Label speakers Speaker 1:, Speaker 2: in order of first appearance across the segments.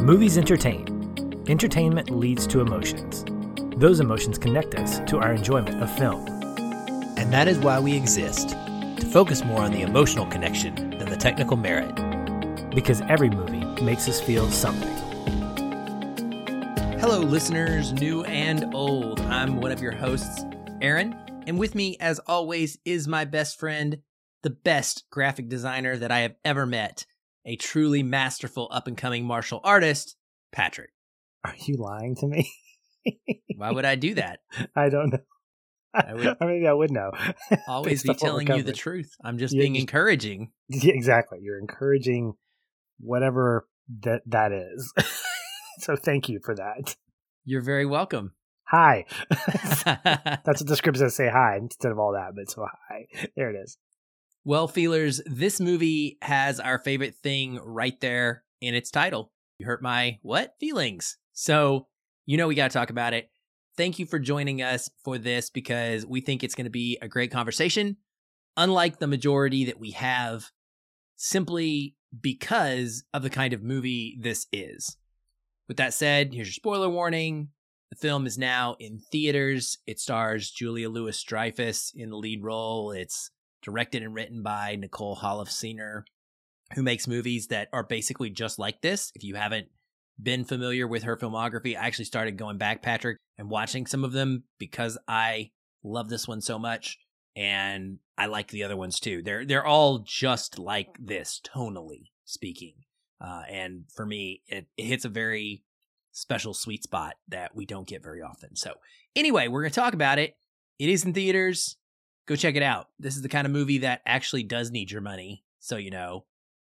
Speaker 1: Movies entertain. Entertainment leads to emotions. Those emotions connect us to our enjoyment of film.
Speaker 2: And that is why we exist to focus more on the emotional connection than the technical merit.
Speaker 1: Because every movie makes us feel something.
Speaker 2: Hello, listeners, new and old. I'm one of your hosts, Aaron, and with me, as always, is my best friend, the best graphic designer that I have ever met, a truly masterful up and coming martial artist, Patrick.
Speaker 1: Are you lying to me?
Speaker 2: Why would I do that?
Speaker 1: I don't know. I would, or maybe I would know.
Speaker 2: Always be telling you the truth. I'm just yeah, being encouraging.
Speaker 1: Yeah, exactly. You're encouraging whatever that that is. so thank you for that.
Speaker 2: You're very welcome.
Speaker 1: Hi. That's what the script says. Say hi instead of all that, but so hi. There it is.
Speaker 2: Well, feelers, this movie has our favorite thing right there in its title. You hurt my what feelings? So you know we got to talk about it. Thank you for joining us for this because we think it's going to be a great conversation. Unlike the majority that we have, simply because of the kind of movie this is. With that said, here's your spoiler warning. The film is now in theaters. It stars Julia Louis Dreyfus in the lead role. It's directed and written by Nicole Holofcener, who makes movies that are basically just like this. If you haven't been familiar with her filmography, I actually started going back, Patrick, and watching some of them because I love this one so much and I like the other ones too. They're they're all just like this tonally speaking. Uh, and for me, it, it hits a very special sweet spot that we don't get very often. So, anyway, we're going to talk about it. It is in theaters. Go check it out. This is the kind of movie that actually does need your money. So, you know,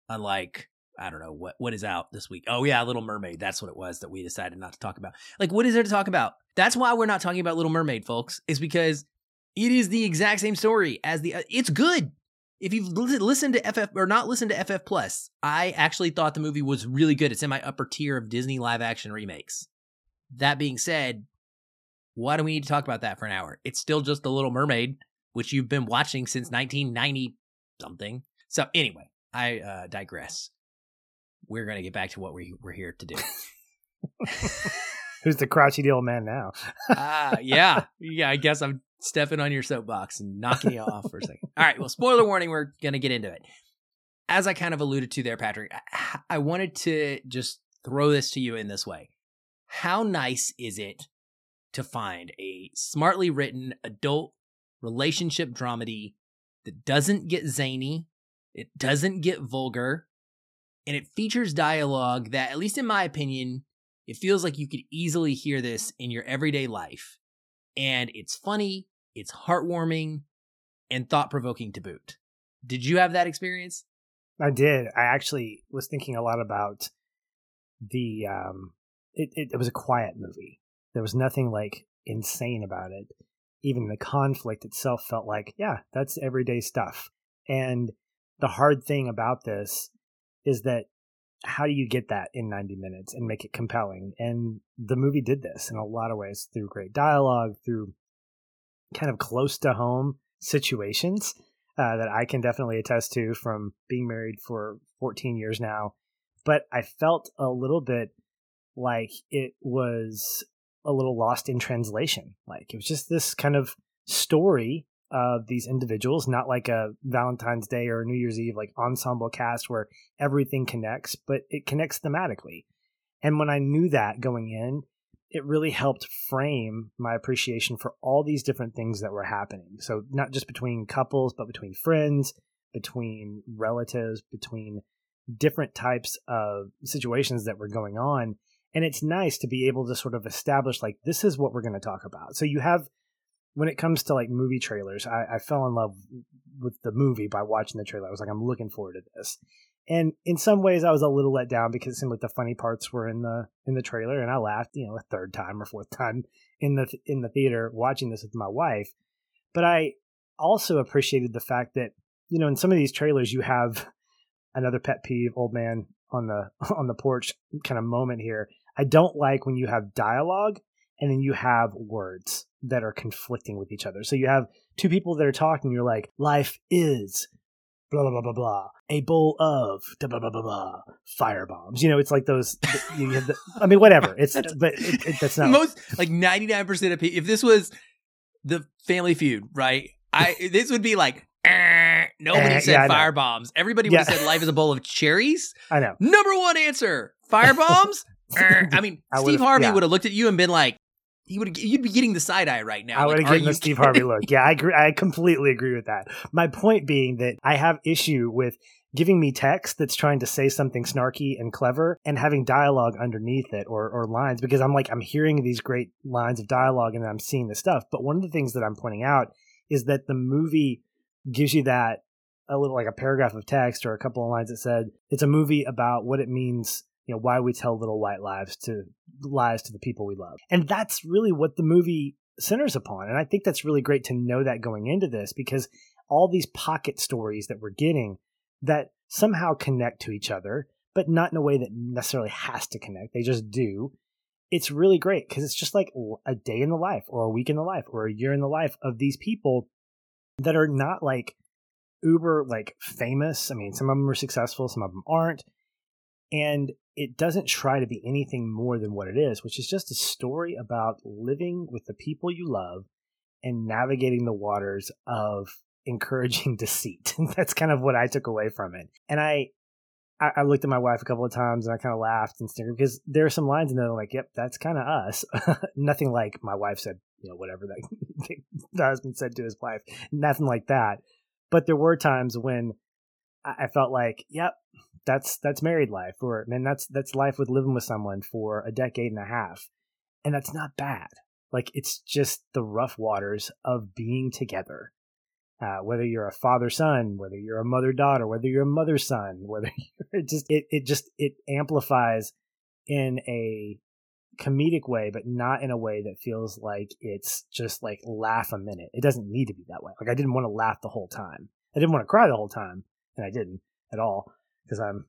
Speaker 2: unlike I don't know what what is out this week. Oh yeah, Little Mermaid. That's what it was that we decided not to talk about. Like, what is there to talk about? That's why we're not talking about Little Mermaid, folks. Is because it is the exact same story as the. Uh, it's good if you've listened to FF or not listened to FF Plus, I actually thought the movie was really good. It's in my upper tier of Disney live action remakes. That being said, why do we need to talk about that for an hour? It's still just The Little Mermaid, which you've been watching since 1990 something. So anyway, I uh, digress. We're going to get back to what we, we're here to do.
Speaker 1: Who's the crotchety old man now?
Speaker 2: Ah, uh, yeah. Yeah, I guess I'm stepping on your soapbox and knocking you off for a second. All right. Well, spoiler warning, we're going to get into it. As I kind of alluded to there, Patrick, I wanted to just throw this to you in this way. How nice is it to find a smartly written adult relationship dramedy that doesn't get zany, it doesn't get vulgar, and it features dialogue that, at least in my opinion, it feels like you could easily hear this in your everyday life. And it's funny, it's heartwarming and thought provoking to boot. Did you have that experience?
Speaker 1: I did. I actually was thinking a lot about the. Um, it, it, it was a quiet movie. There was nothing like insane about it. Even the conflict itself felt like, yeah, that's everyday stuff. And the hard thing about this is that how do you get that in 90 minutes and make it compelling? And the movie did this in a lot of ways through great dialogue, through kind of close to home situations uh, that I can definitely attest to from being married for 14 years now. But I felt a little bit like it was a little lost in translation. Like it was just this kind of story of these individuals, not like a Valentine's Day or New Year's Eve like ensemble cast where everything connects, but it connects thematically. And when I knew that going in, it really helped frame my appreciation for all these different things that were happening. So not just between couples, but between friends, between relatives, between different types of situations that were going on. And it's nice to be able to sort of establish like this is what we're going to talk about. So you have when it comes to like movie trailers, I, I fell in love with the movie by watching the trailer. I was like, I'm looking forward to this. And in some ways, I was a little let down because it seemed like the funny parts were in the in the trailer, and I laughed, you know, a third time or fourth time in the in the theater watching this with my wife. But I also appreciated the fact that you know in some of these trailers you have another pet peeve, old man on the on the porch kind of moment here. I don't like when you have dialogue and then you have words that are conflicting with each other. So you have two people that are talking. You're like, life is blah blah blah blah blah. A bowl of blah blah blah blah, blah fire bombs. You know, it's like those. You have the, I mean, whatever. It's but it, it, that's not
Speaker 2: most like ninety nine percent of people. If this was the Family Feud, right? I this would be like. "Eh," Nobody
Speaker 1: Eh,
Speaker 2: said
Speaker 1: yeah, I know.
Speaker 2: fire bombs. Everybody would have said life is a bowl of cherries.
Speaker 1: I know.
Speaker 2: Number one answer: fire bombs. Eh. I mean,
Speaker 1: I
Speaker 2: Steve Harvey
Speaker 1: yeah.
Speaker 2: would have looked at you and been like, "He would. You'd be getting the side eye right now."
Speaker 1: I would have given the
Speaker 2: you
Speaker 1: Steve
Speaker 2: kidding?
Speaker 1: Harvey look. Yeah, I agree. I completely agree with that. My point being that I have issue with giving me text that's trying to say something snarky and clever and having dialogue underneath it or, or lines because I'm like I'm hearing these great lines of dialogue and I'm seeing the stuff. But one of the things that I'm pointing out is that the movie gives you that a little like a paragraph of text or a couple of lines that said it's a movie about what it means you know why we tell little white lies to lies to the people we love. And that's really what the movie centers upon. And i think that's really great to know that going into this because all these pocket stories that we're getting that somehow connect to each other but not in a way that necessarily has to connect. They just do. It's really great because it's just like a day in the life or a week in the life or a year in the life of these people that are not like uber like famous. I mean some of them are successful some of them aren't and it doesn't try to be anything more than what it is which is just a story about living with the people you love and navigating the waters of encouraging deceit that's kind of what i took away from it and i I, looked at my wife a couple of times and I kind of laughed and snickered because there are some lines in there like, "Yep, that's kind of us." Nothing like my wife said, you know, whatever that the husband said to his wife. Nothing like that. But there were times when I felt like, "Yep, that's that's married life," or "Man, that's that's life with living with someone for a decade and a half," and that's not bad. Like it's just the rough waters of being together. Uh, whether you're a father son, whether you're a mother daughter, whether you're a mother son, whether you're it just it it just it amplifies in a comedic way, but not in a way that feels like it's just like laugh a minute. It doesn't need to be that way. Like I didn't want to laugh the whole time. I didn't want to cry the whole time, and I didn't at all because I'm,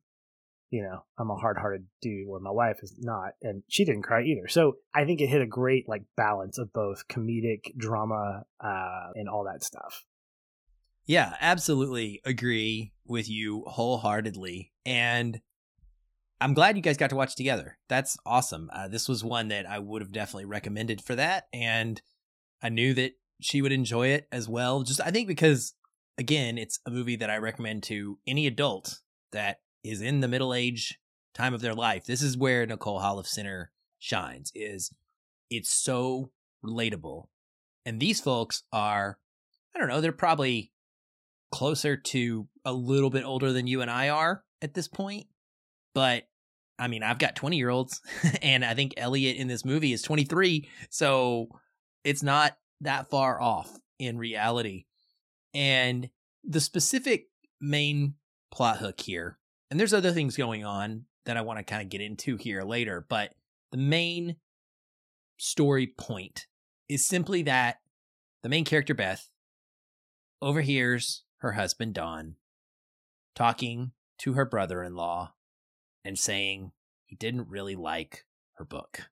Speaker 1: you know, I'm a hard-hearted dude, where my wife is not, and she didn't cry either. So I think it hit a great like balance of both comedic drama uh, and all that stuff.
Speaker 2: Yeah, absolutely agree with you wholeheartedly. And I'm glad you guys got to watch together. That's awesome. Uh, this was one that I would have definitely recommended for that. And I knew that she would enjoy it as well. Just, I think, because again, it's a movie that I recommend to any adult that is in the middle age time of their life. This is where Nicole Holofcener shines, is it's so relatable. And these folks are, I don't know, they're probably closer to a little bit older than you and I are at this point. But I mean, I've got 20 year olds, and I think Elliot in this movie is 23. So it's not that far off in reality. And the specific main plot hook here, and there's other things going on that I want to kind of get into here later, but the main story point is simply that the main character, Beth, overhears her husband, Don, talking to her brother in law and saying he didn't really like her book.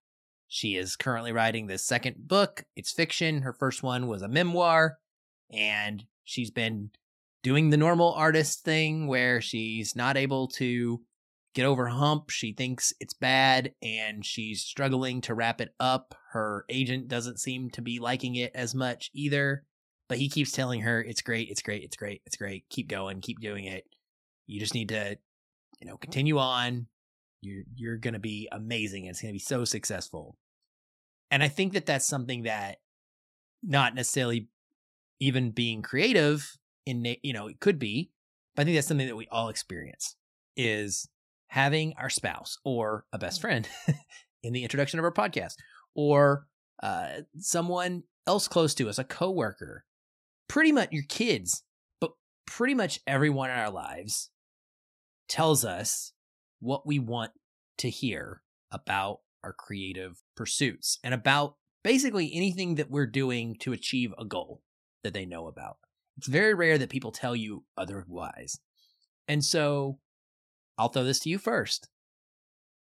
Speaker 2: She is currently writing this second book. It's fiction. Her first one was a memoir, and she's been doing the normal artist thing where she's not able to get over hump. She thinks it's bad and she's struggling to wrap it up. Her agent doesn't seem to be liking it as much either, but he keeps telling her it's great, it's great, it's great, it's great. Keep going, keep doing it. You just need to, you know, continue on. You're you're going to be amazing. It's going to be so successful. And I think that that's something that not necessarily even being creative in you know, it could be, but I think that's something that we all experience is having our spouse or a best friend in the introduction of our podcast or uh, someone else close to us, a coworker, pretty much your kids, but pretty much everyone in our lives tells us what we want to hear about our creative pursuits and about basically anything that we're doing to achieve a goal that they know about. It's very rare that people tell you otherwise. And so I'll throw this to you first.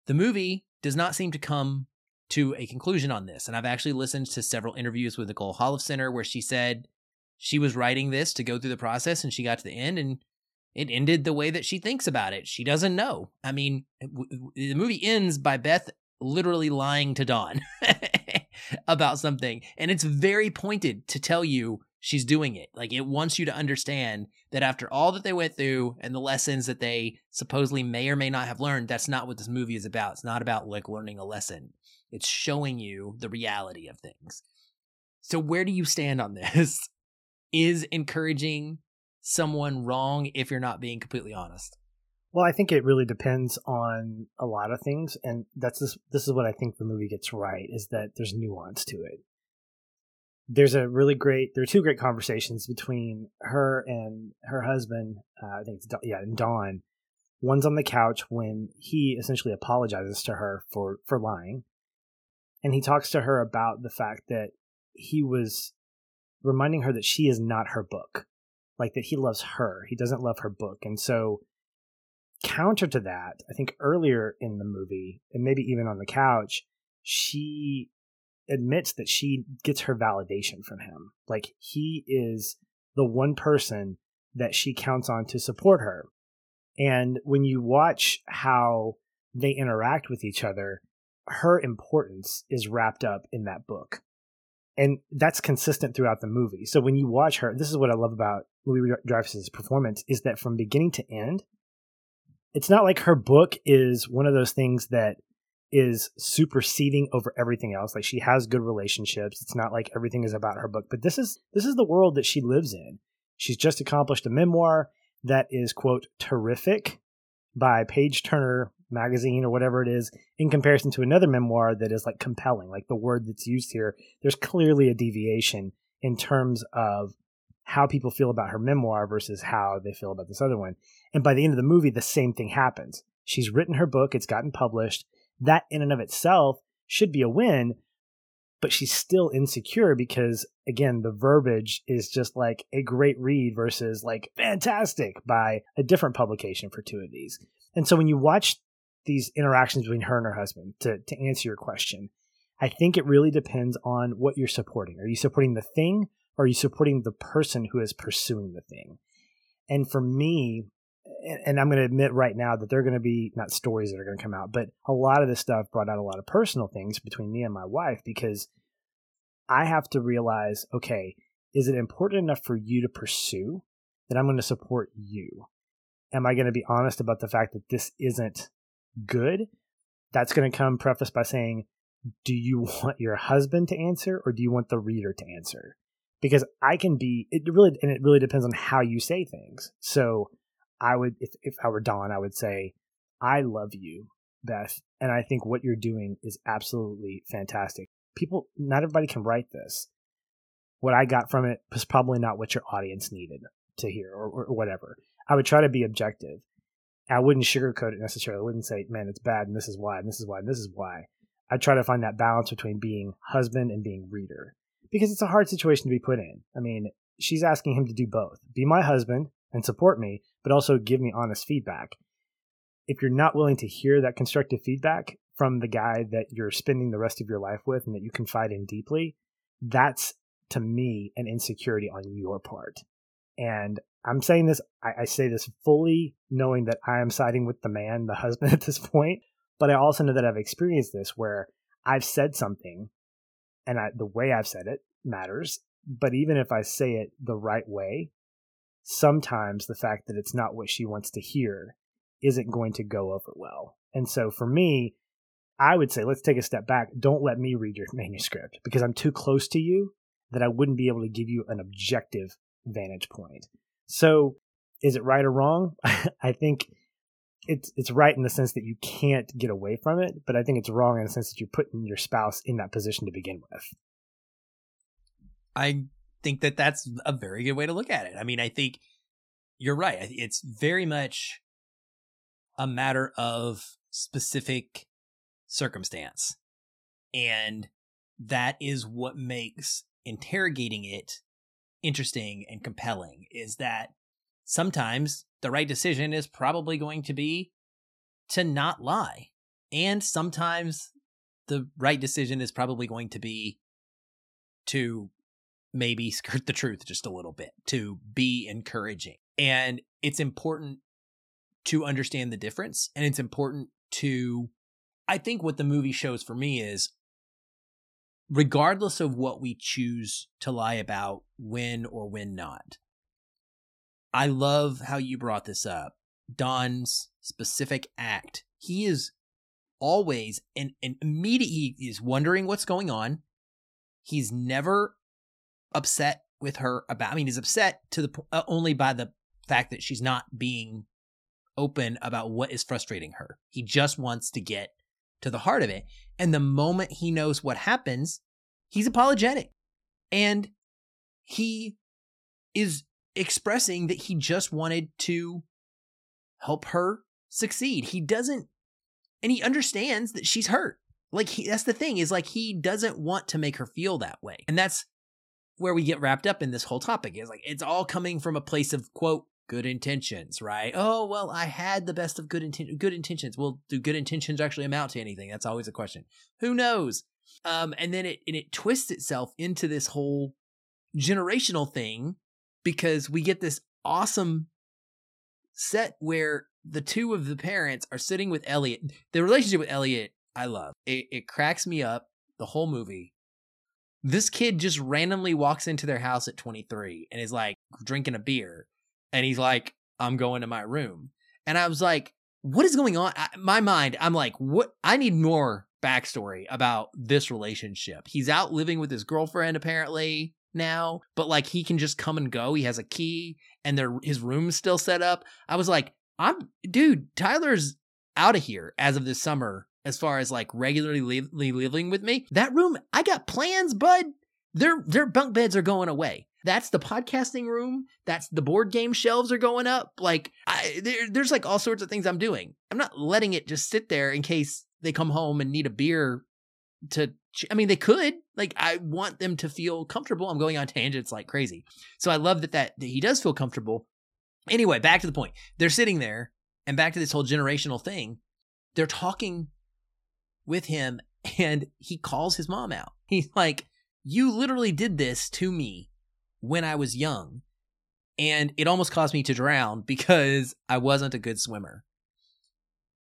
Speaker 2: The movie does not seem to come to a conclusion on this. And I've actually listened to several interviews with Nicole Center where she said she was writing this to go through the process and she got to the end and it ended the way that she thinks about it. She doesn't know. I mean, w- w- the movie ends by Beth literally lying to Don about something. And it's very pointed to tell you she's doing it. Like it wants you to understand that after all that they went through and the lessons that they supposedly may or may not have learned, that's not what this movie is about. It's not about like learning a lesson. It's showing you the reality of things. So where do you stand on this? Is encouraging someone wrong if you're not being completely honest?
Speaker 1: Well, I think it really depends on a lot of things, and that's this. This is what I think the movie gets right: is that there's nuance to it. There's a really great. There are two great conversations between her and her husband. Uh, I think it's yeah, and Don. One's on the couch when he essentially apologizes to her for for lying, and he talks to her about the fact that he was reminding her that she is not her book, like that he loves her. He doesn't love her book, and so counter to that, I think earlier in the movie, and maybe even on the couch, she admits that she gets her validation from him. Like he is the one person that she counts on to support her. And when you watch how they interact with each other, her importance is wrapped up in that book. And that's consistent throughout the movie. So when you watch her, this is what I love about Louis Dreyfus's performance is that from beginning to end, it's not like her book is one of those things that is superseding over everything else like she has good relationships it's not like everything is about her book but this is this is the world that she lives in she's just accomplished a memoir that is quote terrific by page turner magazine or whatever it is in comparison to another memoir that is like compelling like the word that's used here there's clearly a deviation in terms of how people feel about her memoir versus how they feel about this other one. And by the end of the movie, the same thing happens. She's written her book, it's gotten published. That in and of itself should be a win, but she's still insecure because, again, the verbiage is just like a great read versus like fantastic by a different publication for two of these. And so when you watch these interactions between her and her husband, to, to answer your question, I think it really depends on what you're supporting. Are you supporting the thing or are you supporting the person who is pursuing the thing? And for me, and I'm going to admit right now that there are going to be not stories that are going to come out, but a lot of this stuff brought out a lot of personal things between me and my wife because I have to realize okay, is it important enough for you to pursue that I'm going to support you? Am I going to be honest about the fact that this isn't good? That's going to come prefaced by saying, do you want your husband to answer or do you want the reader to answer? because I can be it really and it really depends on how you say things. So I would if if I were Don, I would say, I love you, Beth, and I think what you're doing is absolutely fantastic. People not everybody can write this. What I got from it was probably not what your audience needed to hear or, or whatever. I would try to be objective. I wouldn't sugarcoat it necessarily. I wouldn't say, man, it's bad and this is why and this is why and this is why. I try to find that balance between being husband and being reader because it's a hard situation to be put in. I mean, she's asking him to do both be my husband and support me, but also give me honest feedback. If you're not willing to hear that constructive feedback from the guy that you're spending the rest of your life with and that you confide in deeply, that's to me an insecurity on your part. And I'm saying this, I, I say this fully knowing that I am siding with the man, the husband at this point, but I also know that I've experienced this where I've said something and I, the way I've said it matters. But even if I say it the right way, sometimes the fact that it's not what she wants to hear isn't going to go over well. And so for me, I would say let's take a step back. Don't let me read your manuscript because I'm too close to you that I wouldn't be able to give you an objective vantage point. So is it right or wrong? I think it's it's right in the sense that you can't get away from it, but I think it's wrong in the sense that you're putting your spouse in that position to begin with.
Speaker 2: I think that that's a very good way to look at it. I mean, I think you're right. It's very much a matter of specific circumstance. And that is what makes interrogating it interesting and compelling is that sometimes the right decision is probably going to be to not lie. And sometimes the right decision is probably going to be to maybe skirt the truth just a little bit, to be encouraging. And it's important to understand the difference. And it's important to, I think what the movie shows for me is regardless of what we choose to lie about, when or when not. I love how you brought this up. Don's specific act. He is always and, and immediately is wondering what's going on. He's never upset with her about. I mean, he's upset to the uh, only by the fact that she's not being open about what is frustrating her. He just wants to get to the heart of it. And the moment he knows what happens, he's apologetic. And he is expressing that he just wanted to help her succeed. He doesn't, and he understands that she's hurt. Like, he, that's the thing is like, he doesn't want to make her feel that way. And that's where we get wrapped up in this whole topic is like, it's all coming from a place of quote, good intentions, right? Oh, well, I had the best of good good intentions. Well, do good intentions actually amount to anything? That's always a question. Who knows? Um, and then it and it twists itself into this whole generational thing because we get this awesome set where the two of the parents are sitting with Elliot. The relationship with Elliot, I love. It, it cracks me up the whole movie. This kid just randomly walks into their house at 23 and is like drinking a beer and he's like, I'm going to my room. And I was like, what is going on? I, my mind, I'm like, what? I need more backstory about this relationship. He's out living with his girlfriend apparently now, but like he can just come and go. He has a key and their his room's still set up. I was like, I'm dude, Tyler's out of here as of this summer as far as like regularly living with me. That room, I got plans, bud. Their their bunk beds are going away. That's the podcasting room. That's the board game shelves are going up. Like I, there, there's like all sorts of things I'm doing. I'm not letting it just sit there in case they come home and need a beer to I mean they could like I want them to feel comfortable. I'm going on tangents like crazy. So I love that that, that he does feel comfortable. Anyway, back to the point. They're sitting there and back to this whole generational thing. They're talking with him and he calls his mom out. He's like, "You literally did this to me when I was young, and it almost caused me to drown because I wasn't a good swimmer.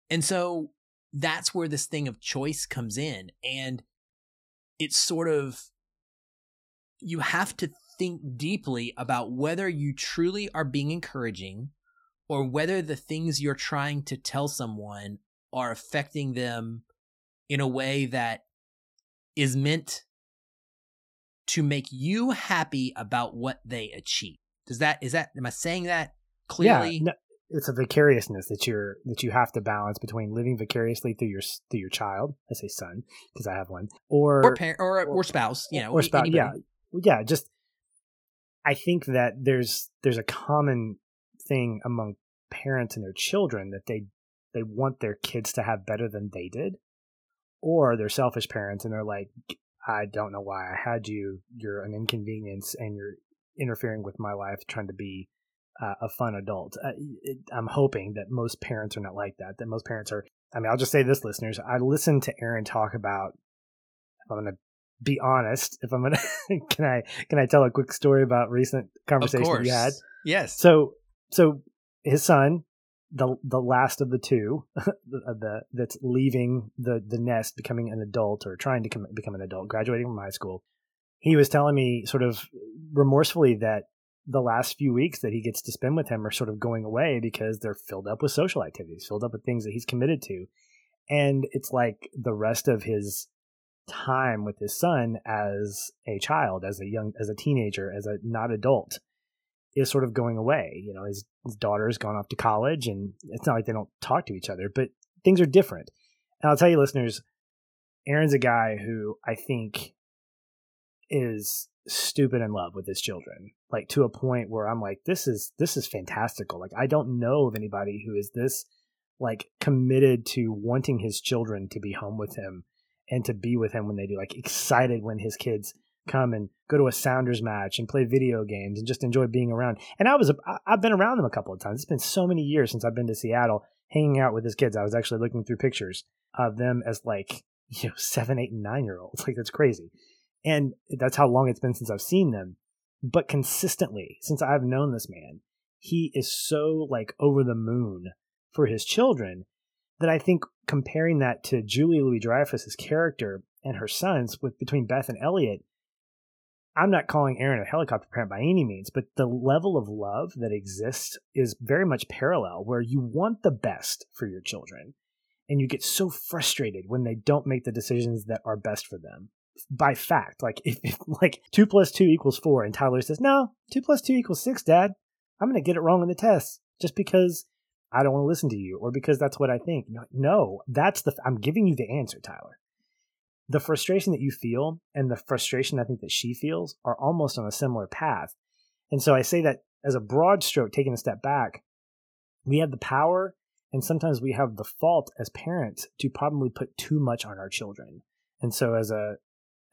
Speaker 2: And so that's where this thing of choice comes in. And it's sort of, you have to think deeply about whether you truly are being encouraging or whether the things you're trying to tell someone are affecting them in a way that is meant to make you happy about what they achieve. Does that is that am I saying that clearly?
Speaker 1: Yeah, no, it's a vicariousness that you're that you have to balance between living vicariously through your through your child. I say son because I have one, or
Speaker 2: or parent or, or, or spouse. You know,
Speaker 1: or spouse. Anybody. Yeah, yeah. Just I think that there's there's a common thing among parents and their children that they they want their kids to have better than they did, or they're selfish parents and they're like, I don't know why I had you. You're an inconvenience and you're interfering with my life trying to be uh, a fun adult. Uh, it, I'm hoping that most parents are not like that. That most parents are. I mean, I'll just say this, listeners. I listened to Aaron talk about. If I'm going to be honest, if I'm going to, can I can I tell a quick story about recent conversation we had?
Speaker 2: Yes.
Speaker 1: So so his son the the last of the two, the, that's leaving the the nest, becoming an adult or trying to come, become an adult, graduating from high school. He was telling me sort of remorsefully that the last few weeks that he gets to spend with him are sort of going away because they're filled up with social activities, filled up with things that he's committed to, and it's like the rest of his time with his son as a child, as a young, as a teenager, as a not adult is sort of going away. You know, his, his daughter's gone off to college, and it's not like they don't talk to each other, but things are different. And I'll tell you, listeners, Aaron's a guy who I think is stupid in love with his children, like to a point where I'm like, this is this is fantastical. Like I don't know of anybody who is this like committed to wanting his children to be home with him and to be with him when they do, like excited when his kids come and go to a Sounders match and play video games and just enjoy being around. And I was I've been around them a couple of times. It's been so many years since I've been to Seattle hanging out with his kids. I was actually looking through pictures of them as like you know seven, eight, and nine year olds. Like that's crazy, and that's how long it's been since I've seen them. But consistently, since I've known this man, he is so like over the moon for his children that I think comparing that to Julie Louis Dreyfus's character and her sons with between Beth and Elliot, I'm not calling Aaron a helicopter parent by any means, but the level of love that exists is very much parallel where you want the best for your children and you get so frustrated when they don't make the decisions that are best for them. By fact like if, if like two plus two equals four and tyler says no two plus two equals six dad. I'm gonna get it wrong in the test just because i don't want to listen to you or because that's what i think. No that's the i'm giving you the answer tyler the frustration that you feel and the frustration i think that she feels are almost on a similar path and so i say that as a broad stroke taking a step back we have the power and sometimes we have the fault as parents to probably put too much on our children and so as a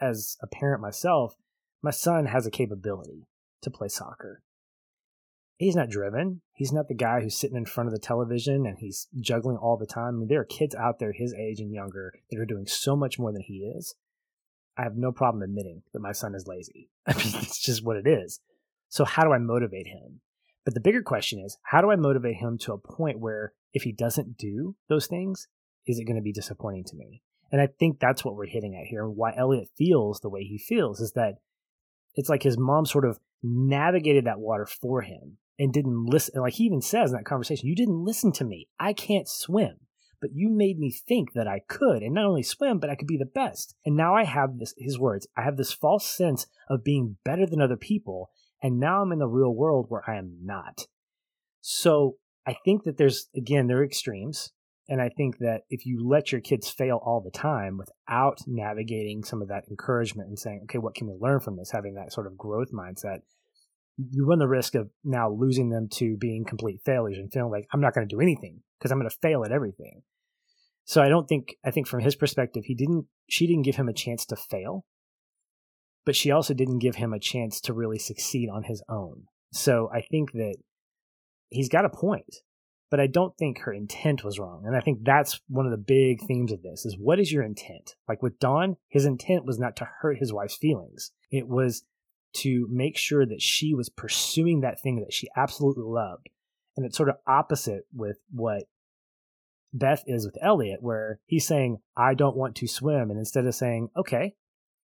Speaker 1: as a parent myself, my son has a capability to play soccer. He's not driven. He's not the guy who's sitting in front of the television and he's juggling all the time. I mean, there are kids out there his age and younger that are doing so much more than he is. I have no problem admitting that my son is lazy. I mean, it's just what it is. So, how do I motivate him? But the bigger question is, how do I motivate him to a point where if he doesn't do those things, is it going to be disappointing to me? And I think that's what we're hitting at here. And why Elliot feels the way he feels is that it's like his mom sort of navigated that water for him and didn't listen. Like he even says in that conversation, You didn't listen to me. I can't swim, but you made me think that I could. And not only swim, but I could be the best. And now I have this, his words, I have this false sense of being better than other people. And now I'm in the real world where I am not. So I think that there's, again, there are extremes. And I think that if you let your kids fail all the time without navigating some of that encouragement and saying, okay, what can we learn from this, having that sort of growth mindset, you run the risk of now losing them to being complete failures and feeling like, I'm not going to do anything because I'm going to fail at everything. So I don't think, I think from his perspective, he didn't, she didn't give him a chance to fail, but she also didn't give him a chance to really succeed on his own. So I think that he's got a point but I don't think her intent was wrong. And I think that's one of the big themes of this is what is your intent? Like with Don, his intent was not to hurt his wife's feelings. It was to make sure that she was pursuing that thing that she absolutely loved. And it's sort of opposite with what Beth is with Elliot, where he's saying, I don't want to swim. And instead of saying, okay,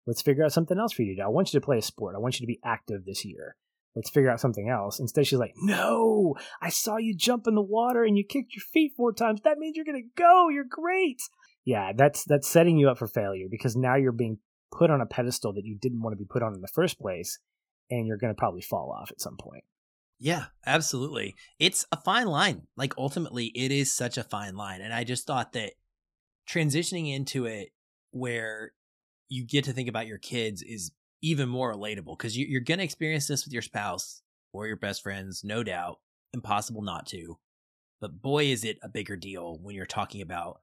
Speaker 1: let's figure out something else for you to do. I want you to play a sport. I want you to be active this year let's figure out something else. Instead, she's like, no, I saw you jump in the water and you kicked your feet four times. That means you're going to go. You're great. Yeah, that's that's setting you up for failure because now you're being put on a pedestal that you didn't want to be put on in the first place and you're going to probably fall off at some point.
Speaker 2: Yeah, absolutely. It's a fine line. Like ultimately it is such a fine line and I just thought that transitioning into it where you get to think about your kids is even more relatable because you, are going to experience this with your spouse or your best friends, no doubt. Impossible not to. But boy, is it a bigger deal when you're talking about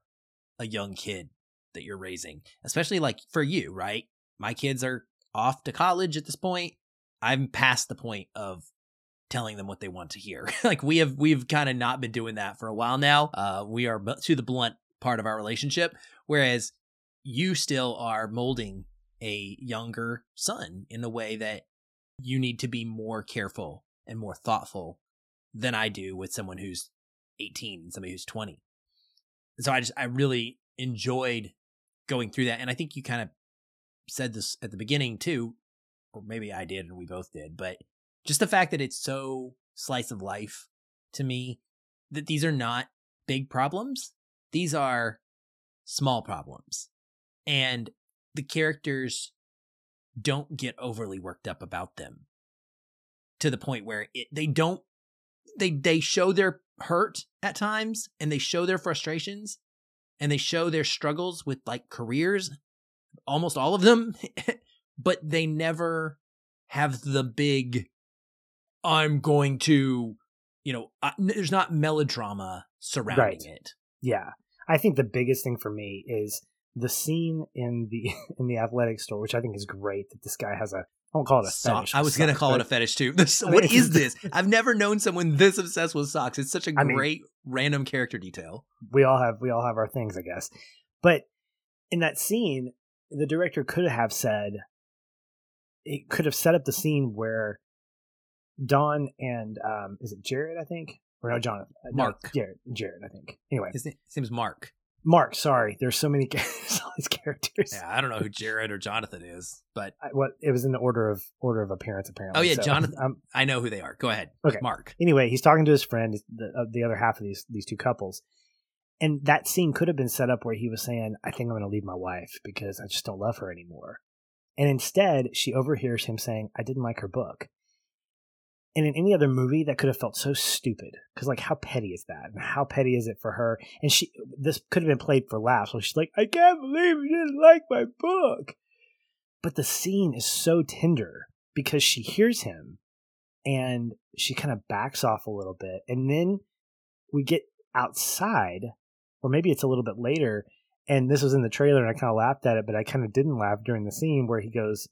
Speaker 2: a young kid that you're raising, especially like for you, right? My kids are off to college at this point. I'm past the point of telling them what they want to hear. like we have, we've kind of not been doing that for a while now. Uh, we are to the blunt part of our relationship, whereas you still are molding a younger son in a way that you need to be more careful and more thoughtful than I do with someone who's 18 and somebody who's 20. So I just, I really enjoyed going through that. And I think you kind of said this at the beginning too, or maybe I did and we both did, but just the fact that it's so slice of life to me that these are not big problems. These are small problems. And the characters don't get overly worked up about them to the point where it, they don't they they show their hurt at times and they show their frustrations and they show their struggles with like careers almost all of them but they never have the big i'm going to you know uh, there's not melodrama surrounding right. it
Speaker 1: yeah i think the biggest thing for me is the scene in the in the athletic store, which I think is great, that this guy has a I won't call it a fetish.
Speaker 2: I was going to call it a fetish too. This, what is this? I've never known someone this obsessed with socks. It's such a I great mean, random character detail.
Speaker 1: We all have we all have our things, I guess. But in that scene, the director could have said it could have set up the scene where Don and um, is it Jared? I think or no, Jonathan. Uh, no,
Speaker 2: Mark.
Speaker 1: Jared. Jared. I think. Anyway,
Speaker 2: His, name- his name's Mark.
Speaker 1: Mark. Sorry, there's so many there's all these characters.
Speaker 2: Yeah, I don't know who Jared or Jonathan is, but
Speaker 1: I, what it was in the order of order of appearance apparently.
Speaker 2: Oh, yeah,
Speaker 1: So,
Speaker 2: Jonathan-
Speaker 1: Um,
Speaker 2: I know who they are. Go ahead.
Speaker 1: Okay.
Speaker 2: Mark.
Speaker 1: anyway, he's talking to his friend, the, uh, the other half of these these two couples, and that scene could have been set up where he was saying, "I think I'm going to leave my wife because I just don't love her anymore," and instead she overhears him saying, "I didn't like her book." And in any other movie, that could have felt so stupid because, like, how petty is that? And how petty is it for her? And she, this could have been played for laughs. So she's like, "I can't believe you didn't like my book," but the scene is so tender because she hears him and she kind of backs off a little bit and then we get outside or maybe it's a little bit later and this was in the trailer and i kind of laughed at it but i kind of didn't laugh during the scene where he goes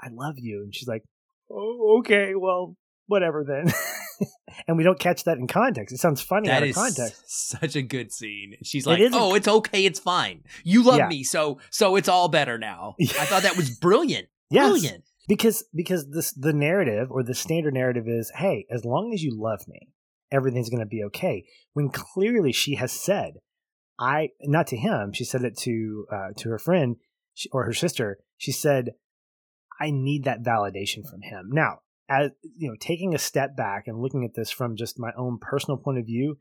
Speaker 1: i love you and she's like oh okay well whatever then and we don't catch that in context it sounds funny
Speaker 2: That
Speaker 1: out of context
Speaker 2: such a good scene. She's like,
Speaker 1: a-
Speaker 2: "Oh, it's okay, it's fine. You love
Speaker 1: Yeah.
Speaker 2: me, so so it's all better now." I thought that was brilliant.
Speaker 1: yes
Speaker 2: Brilliant.
Speaker 1: because because this the narrative or the standard narrative is hey as long as you love me everything's going to be okay when clearly she has said i not to him she said it to uh, to her friend she, or her sister she said i need that validation from him now as you know taking a step back and looking at this from just my own personal point of view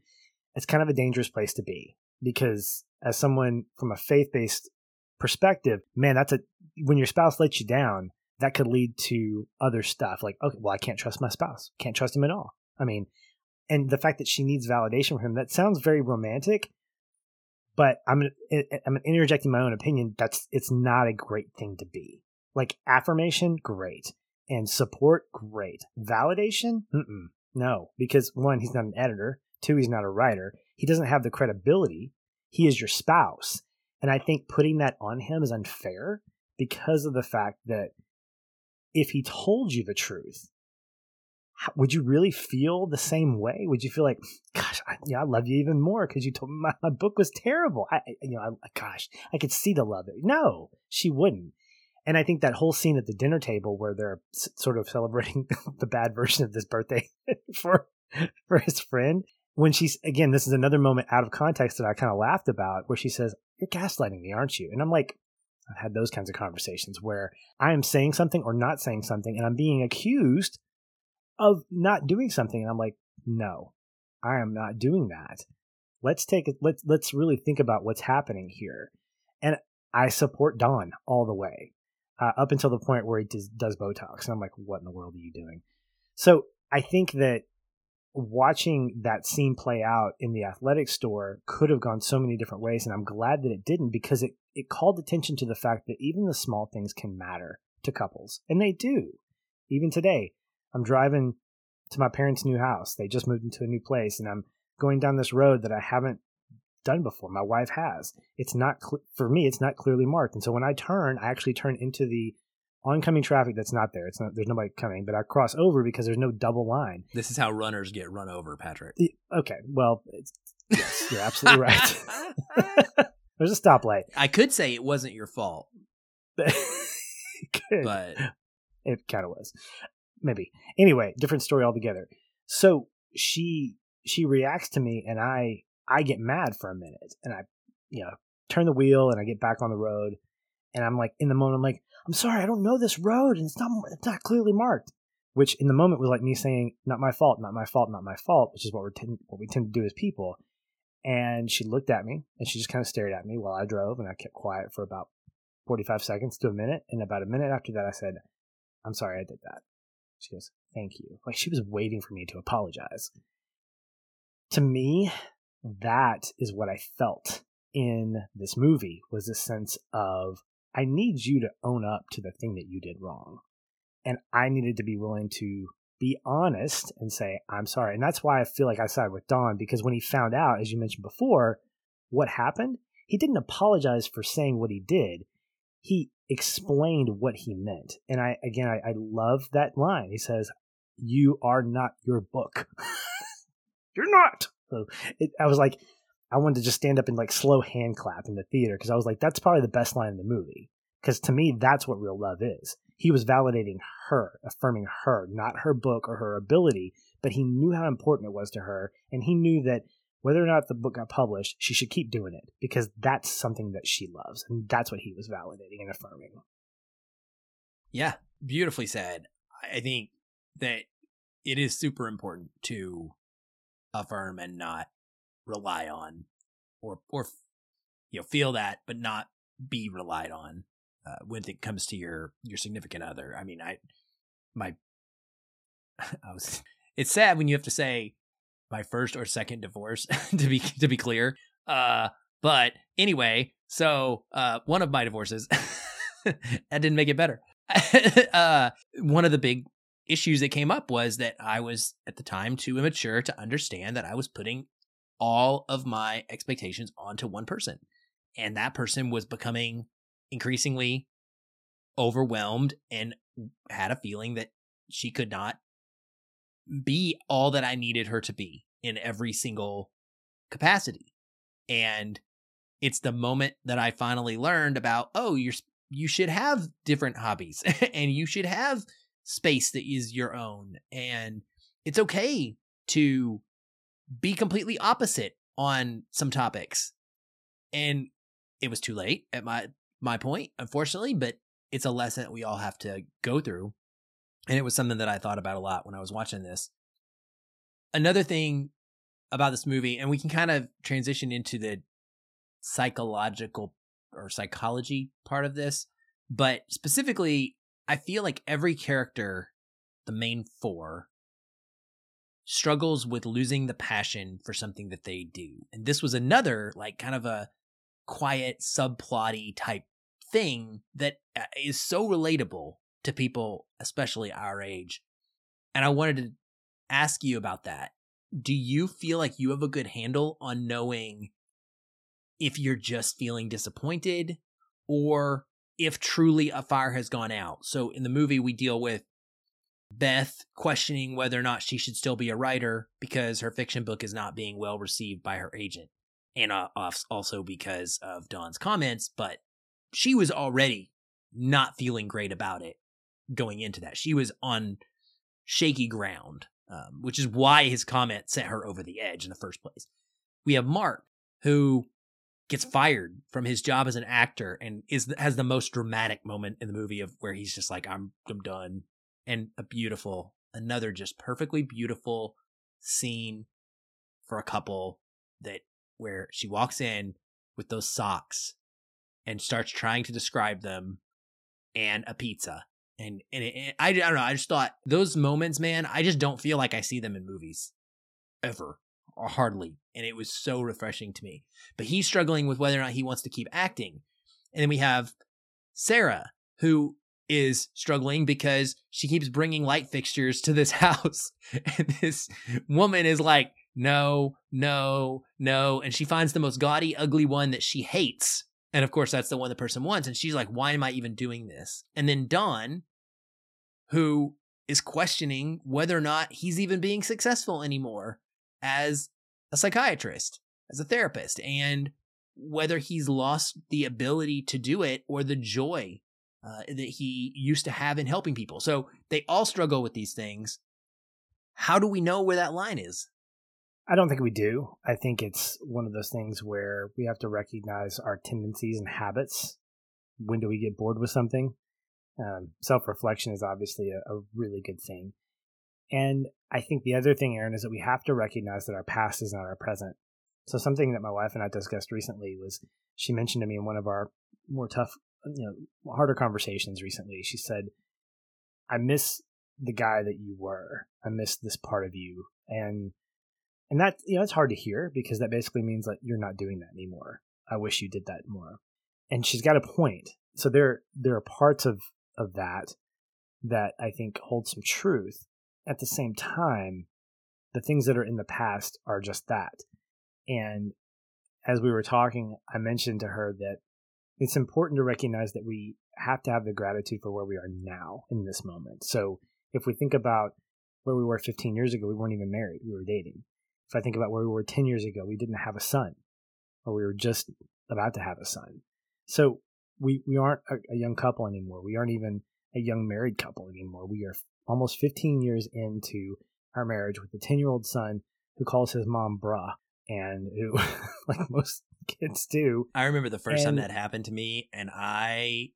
Speaker 1: it's kind of a dangerous place to be because as someone from a faith-based perspective man that's a when your spouse lets you down that could lead to other stuff like okay well i can't trust my spouse. Can't trust him at all. I mean and the fact that she needs validation from him that sounds very romantic but i'm eh, eh, i'm interjecting my own opinion. That's it's not a great thing to be. Like affirmation great and support great validation Mm-mm, no because one he's not an editor two he's not a writer he doesn't have the credibility he is your spouse and i think putting that on him is unfair because of the fact that if he told you the truth, would you really feel the same way? Would you feel like, gosh, I, yeah, I love you even more because you told me my, my book was terrible? I, you know, I, gosh, I could see the love. No, she wouldn't. And I think that whole scene at the dinner table where they're sort of celebrating the bad version of this birthday for for his friend, when she's again, this is another moment out of context that I kind of laughed about, where she says, "You're gaslighting me, aren't you?" And I'm like, I've had those kinds of conversations where I am saying something or not saying something, and I'm being accused of not doing something, and I'm like, no, I am not doing that. Let's take it. Let's let's really think about what's happening here, and I support Don all the way, uh, up until the point where he does, does Botox, and I'm like, what in the world are you doing? So I think that watching that scene play out in the athletic store could have gone so many different ways. And i'm glad that it didn't because it, it called attention to the fact that even the small things can matter to couples. And they do. Even today i'm driving to my parents new house. They just moved into a new place and i'm going down this road that i haven't done before my wife has it's not cl- for me it's not clearly marked and so when i turn i actually turn into the oncoming traffic that's not there it's not there's nobody coming but i cross over because there's no double line
Speaker 2: This is how runners get run over, Patrick.
Speaker 1: Okay, well, it's, yes, you're absolutely right. There's a stoplight.
Speaker 2: I could say it wasn't your fault, but
Speaker 1: it kind of was, maybe. Anyway, different story altogether. So she she reacts to me, and I I get mad for a minute, and I you know turn the wheel, and I get back on the road, and I'm like in the moment, I'm like, I'm sorry, I don't know this road, and it's not it's not clearly marked. Which in the moment was like me saying, "Not my fault, not my fault, not my fault," which is what we tend what we tend to do as people. And she looked at me, and she just kind of stared at me while I drove, and I kept quiet for about 45 seconds to a minute. And about a minute after that, I said, I'm sorry I did that. She goes, Thank you. Like she was waiting for me to apologize. To me, that is what I felt in this movie was a sense of I need you to own up to the thing that you did wrong. And I needed to be willing to be honest and say, I'm sorry. And that's why I feel like I side with Don because when he found out, as you mentioned before, what happened, he didn't apologize for saying what he did. He explained what he meant. And I, again, I, I love that line. He says, You are not your book. You're not. So it, I was like, I wanted to just stand up and like slow hand clap in the theater because I was like, that's probably the best line in the movie. Because to me, that's what real love is. he was validating her, affirming her, not her book or her ability, but he knew how important it was to her. And he knew that whether or not the book got published, she should keep doing it because that's something that she loves. And that's what he was validating and affirming.
Speaker 2: Yeah, beautifully said. I think that it is super important to affirm and not rely on or or you know feel that but not be relied on uh, when it comes to your your significant other. I mean, I my I was it's sad when you have to say my first or second divorce to be to be clear. Uh but anyway, so uh one of my divorces that didn't make it better. uh one of the big issues that came up was that I was at the time too immature to understand that I was putting all of my expectations onto one person. And that person was becoming increasingly overwhelmed and had a feeling that she could not be all that I needed her to be in every single capacity. And it's the moment that I finally learned about, oh, you're you should have different hobbies and you should have space that is your own and it's okay to be completely opposite on some topics. And it was too late at my my point, unfortunately, but it's a lesson that we all have to go through. And it was something that I thought about a lot when I was watching this. Another thing about this movie, and we can kind of transition into the psychological or psychology part of this, but specifically, I feel like every character, the main four, struggles with losing the passion for something that they do. And this was another, like, kind of a quiet, subplotty type thing that uh, so relatable to people, especially our age. And I wanted to ask you about that. Do you feel like you have a good handle on knowing if you're just feeling disappointed or if truly a fire has gone out? So in the movie, we deal with Beth questioning whether or not she should still be a writer because her fiction book is not being well received by her agent. And uh, also because of Don's comments, but she was already not feeling great about it going into that. She was on shaky ground, um, which is why his comment sent her over the edge in the first place. We have Mark, who gets fired from his job as an actor and is has the most dramatic moment in the movie of where he's just like, "I'm I'm done," and a beautiful, another just perfectly beautiful scene for a couple that where she walks in with those socks and starts trying to describe them and a pizza. And, and it, it, I, I don't know. I just thought those moments, man, I just don't feel like I see them in movies ever hardly. And it was so refreshing to me. But he's struggling with whether or not he wants to keep acting. And then we have Sarah, who is struggling because she keeps bringing light fixtures to this house. And this woman is like, no, no, no. And she finds the most gaudy, ugly one that she hates. And of course, that's the one the person wants. And she's like, why am I even doing this? And then Don, who is questioning whether or not he's even being successful anymore as a psychiatrist, as a therapist, and whether he's lost the ability to do it or the joy uh, that he used to have in helping people. So they all struggle with these things. How do we know where that line is?
Speaker 1: I don't think we do. I think it's one of those things where we have to recognize our tendencies and habits. When do we get bored with something? Um, Self reflection is obviously a, a really good thing. And I think the other thing, Aaron, is that we have to recognize that our past is not our present. So something that my wife and I discussed recently was she mentioned to me in one of our more tough, you know, harder conversations recently. She said, "I miss the guy that you were. I miss this part of you." And and that you know it's hard to hear because that basically means that you're not doing that anymore. I wish you did that more. And she's got a point. So there there are parts of of that that I think hold some truth. At the same time, the things that are in the past are just that. And as we were talking, I mentioned to her that it's important to recognize that we have to have the gratitude for where we are now in this moment. So if we think about where we were 15 years ago, we weren't even married, we were dating. If I think about where we were 10 years ago, we didn't have a son, or we were just about to have a son. So we, we aren't a, a young couple anymore. We aren't even a young married couple anymore. We are almost 15 years into our marriage with a 10 year old son who calls his mom bruh and who, like most kids do.
Speaker 2: I remember the first
Speaker 1: And-
Speaker 2: time that happened to me, and I,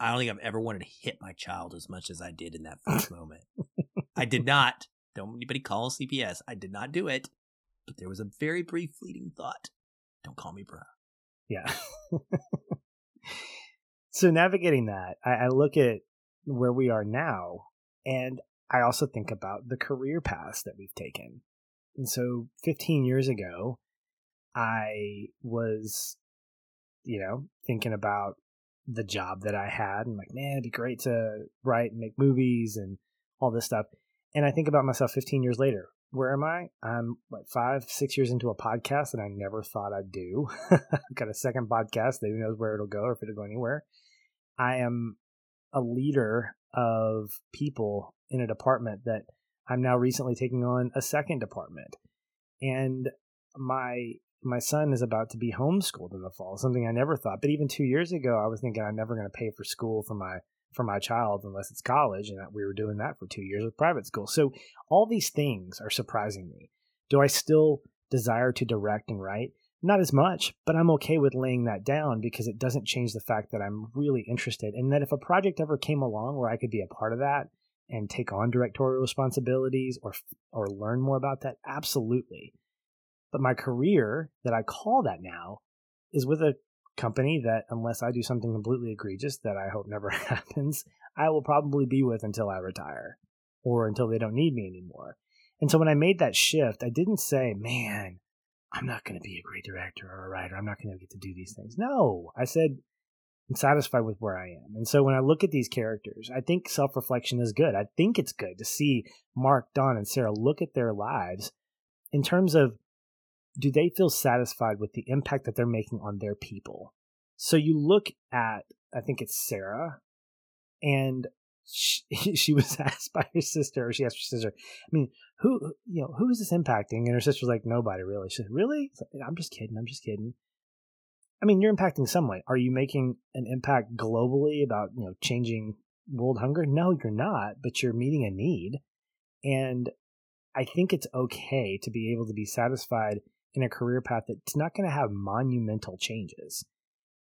Speaker 2: I don't think I've ever wanted to hit my child as much as I did in that first moment. I did not. Don't anybody call CPS. I did not do it, but there was a very brief fleeting thought. Don't call me bruh.
Speaker 1: Yeah. so navigating that, I, I look at where we are now, and I also think about the career paths that we've taken. And so 15 years ago, I was, you know, thinking about the job that I had and like, man, it'd be great to write and make movies and all this stuff. And I think about myself 15 years later. Where am I? I'm like five, six years into a podcast that I never thought I'd do. I've got a second podcast that who knows where it'll go or if it'll go anywhere. I am a leader of people in a department that I'm now recently taking on a second department. And my my son is about to be homeschooled in the fall, something I never thought. But even two years ago, I was thinking I'm never going to pay for school for my for my child unless it's college, and we were doing that for two years with private school. So all these things are surprising me. Do I still desire to direct and write? Not as much, but I'm okay with laying that down because it doesn't change the fact that I'm really interested. And that if a project ever came along where I could be a part of that and take on directorial responsibilities or or learn more about that, absolutely. But my career that I call that now is with a company that, unless I do something completely egregious that I hope never happens, I will probably be with until I retire or until they don't need me anymore. And so when I made that shift, I didn't say, man, I'm not going to be a great director or a writer. I'm not going to get to do these things. No, I said, I'm satisfied with where I am. And so when I look at these characters, I think self reflection is good. I think it's good to see Mark, Don, and Sarah look at their lives in terms of do they feel satisfied with the impact that they're making on their people? So you look at, I think it's Sarah, and she, she was asked by her sister, or she asked her sister, I mean, who, you know, who is this impacting? And her sister was like, nobody really. She said, really? I'm just kidding. I'm just kidding. I mean, you're impacting some way. Are you making an impact globally about, you know, changing world hunger? No, you're not, but you're meeting a need. And I think it's okay to be able to be satisfied in a career path that's not going to have monumental changes.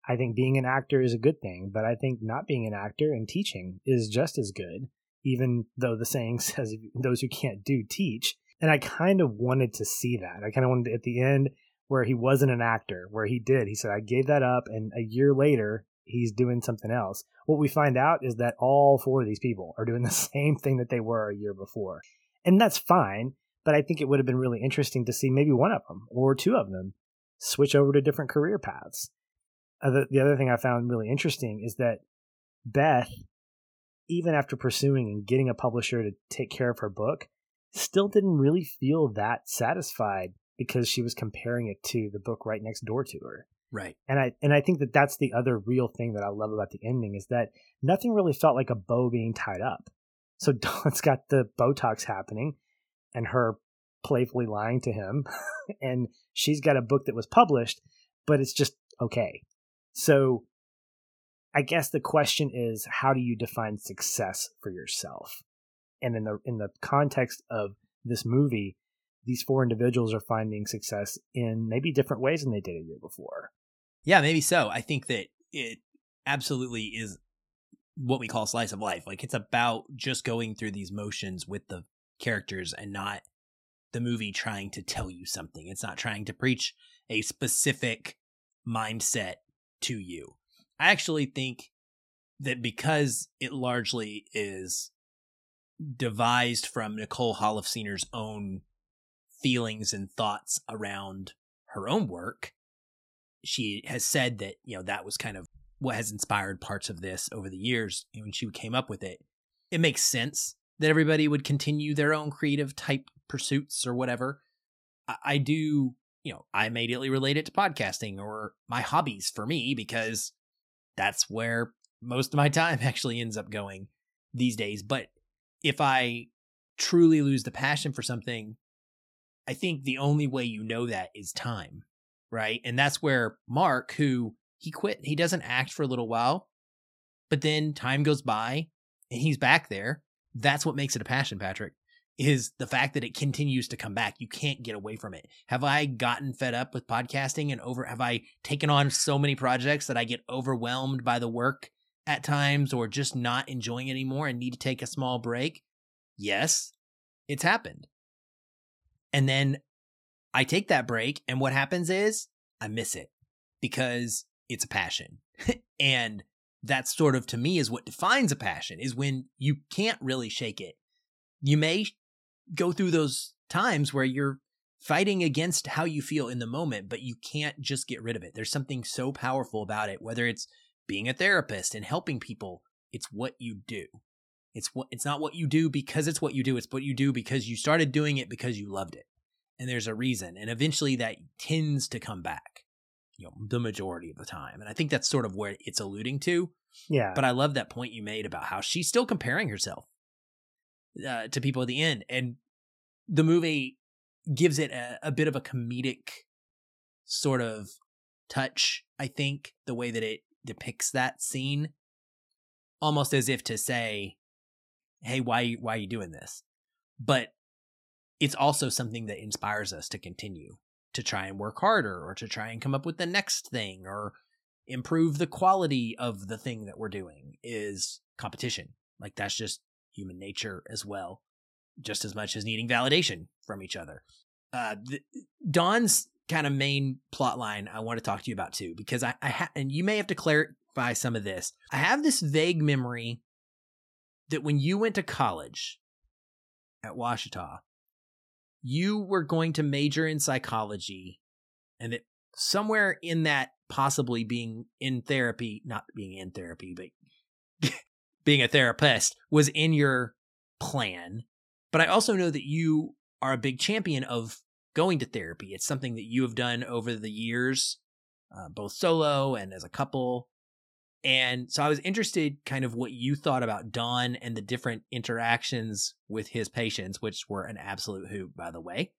Speaker 1: I think being an actor is a good thing, but I think not being an actor and teaching is just as good, even though the saying says those who can't do teach. And I kind of wanted to see that. I kind of wanted at the end where he wasn't an actor, where he did. He said, I gave that up, and a year later, he's doing something else. What we find out is that all four of these people are doing the same thing that they were a year before. And that's fine, but I think it would have been really interesting to see maybe one of them or two of them switch over to different career paths. Uh, the, the other thing I found really interesting is that Beth, even after pursuing and getting a publisher to take care of her book, still didn't really feel that satisfied because she was comparing it to the book right next door to her.
Speaker 2: Right.
Speaker 1: And I and I think that that's the other real thing that I love about the ending is that nothing really felt like a bow being tied up. So Don's got the Botox happening, and her playfully lying to him, and she's got a book that was published, but it's just okay. So I guess the question is how do you define success for yourself? And in the in the context of this movie, these four individuals are finding success in maybe different ways than they did a year before.
Speaker 2: Yeah, maybe so. I think that it absolutely is what we call slice of life. Like it's about just going through these motions with the characters and not the movie trying to tell you something. It's not trying to preach a specific mindset to you. I actually think that because it largely is devised from Nicole Holofcener's own feelings and thoughts around her own work, she has said that, you know, that was kind of what has inspired parts of this over the years when she came up with it. It makes sense that everybody would continue their own creative type pursuits or whatever. I, I do, you know, I immediately relate it to podcasting or my hobbies for me because that's where most of my time actually ends up going these days. But if I truly lose the passion for something, I think the only way you know that is time, right? And that's where Mark, who he quit, he doesn't act for a little while, but then time goes by and he's back there. That's what makes it a passion, Patrick. Is the fact that it continues to come back. You can't get away from it. Have I gotten fed up with podcasting and over? Have I taken on so many projects that I get overwhelmed by the work at times or just not enjoying it anymore and need to take a small break? Yes, it's happened. And then I take that break, and what happens is I miss it because it's a passion. and that's sort of to me is what defines a passion is when you can't really shake it. You may go through those times where you're fighting against how you feel in the moment, but you can't just get rid of it. There's something so powerful about it, whether it's being a therapist and helping people, it's what you do. It's what it's not what you do because it's what you do, it's what you do because you started doing it because you loved it. And there's a reason. And eventually that tends to come back you know the majority of the time and i think that's sort of where it's alluding to
Speaker 1: yeah
Speaker 2: but i love that point you made about how she's still comparing herself uh, to people at the end and the movie gives it a, a bit of a comedic sort of touch i think the way that it depicts that scene almost as if to say hey why why are you doing this but it's also something that inspires us to continue to try and work harder or to try and come up with the next thing or improve the quality of the thing that we're doing is competition. Like that's just human nature as well, just as much as needing validation from each other. Uh, Don's kind of main plot line I want to talk to you about too, because I, I ha- and you may have to clarify some of this. I have this vague memory that when you went to college at Ouachita, you were going to major in psychology and that somewhere in that possibly being in therapy, not being in therapy, but being a therapist was in your plan. But I also know that you are a big champion of going to therapy. It's something that you have done over the years, uh, both solo and as a couple. And so I was interested kind of what you thought about Don and the different interactions with his patients, which were an absolute hoot, by the way,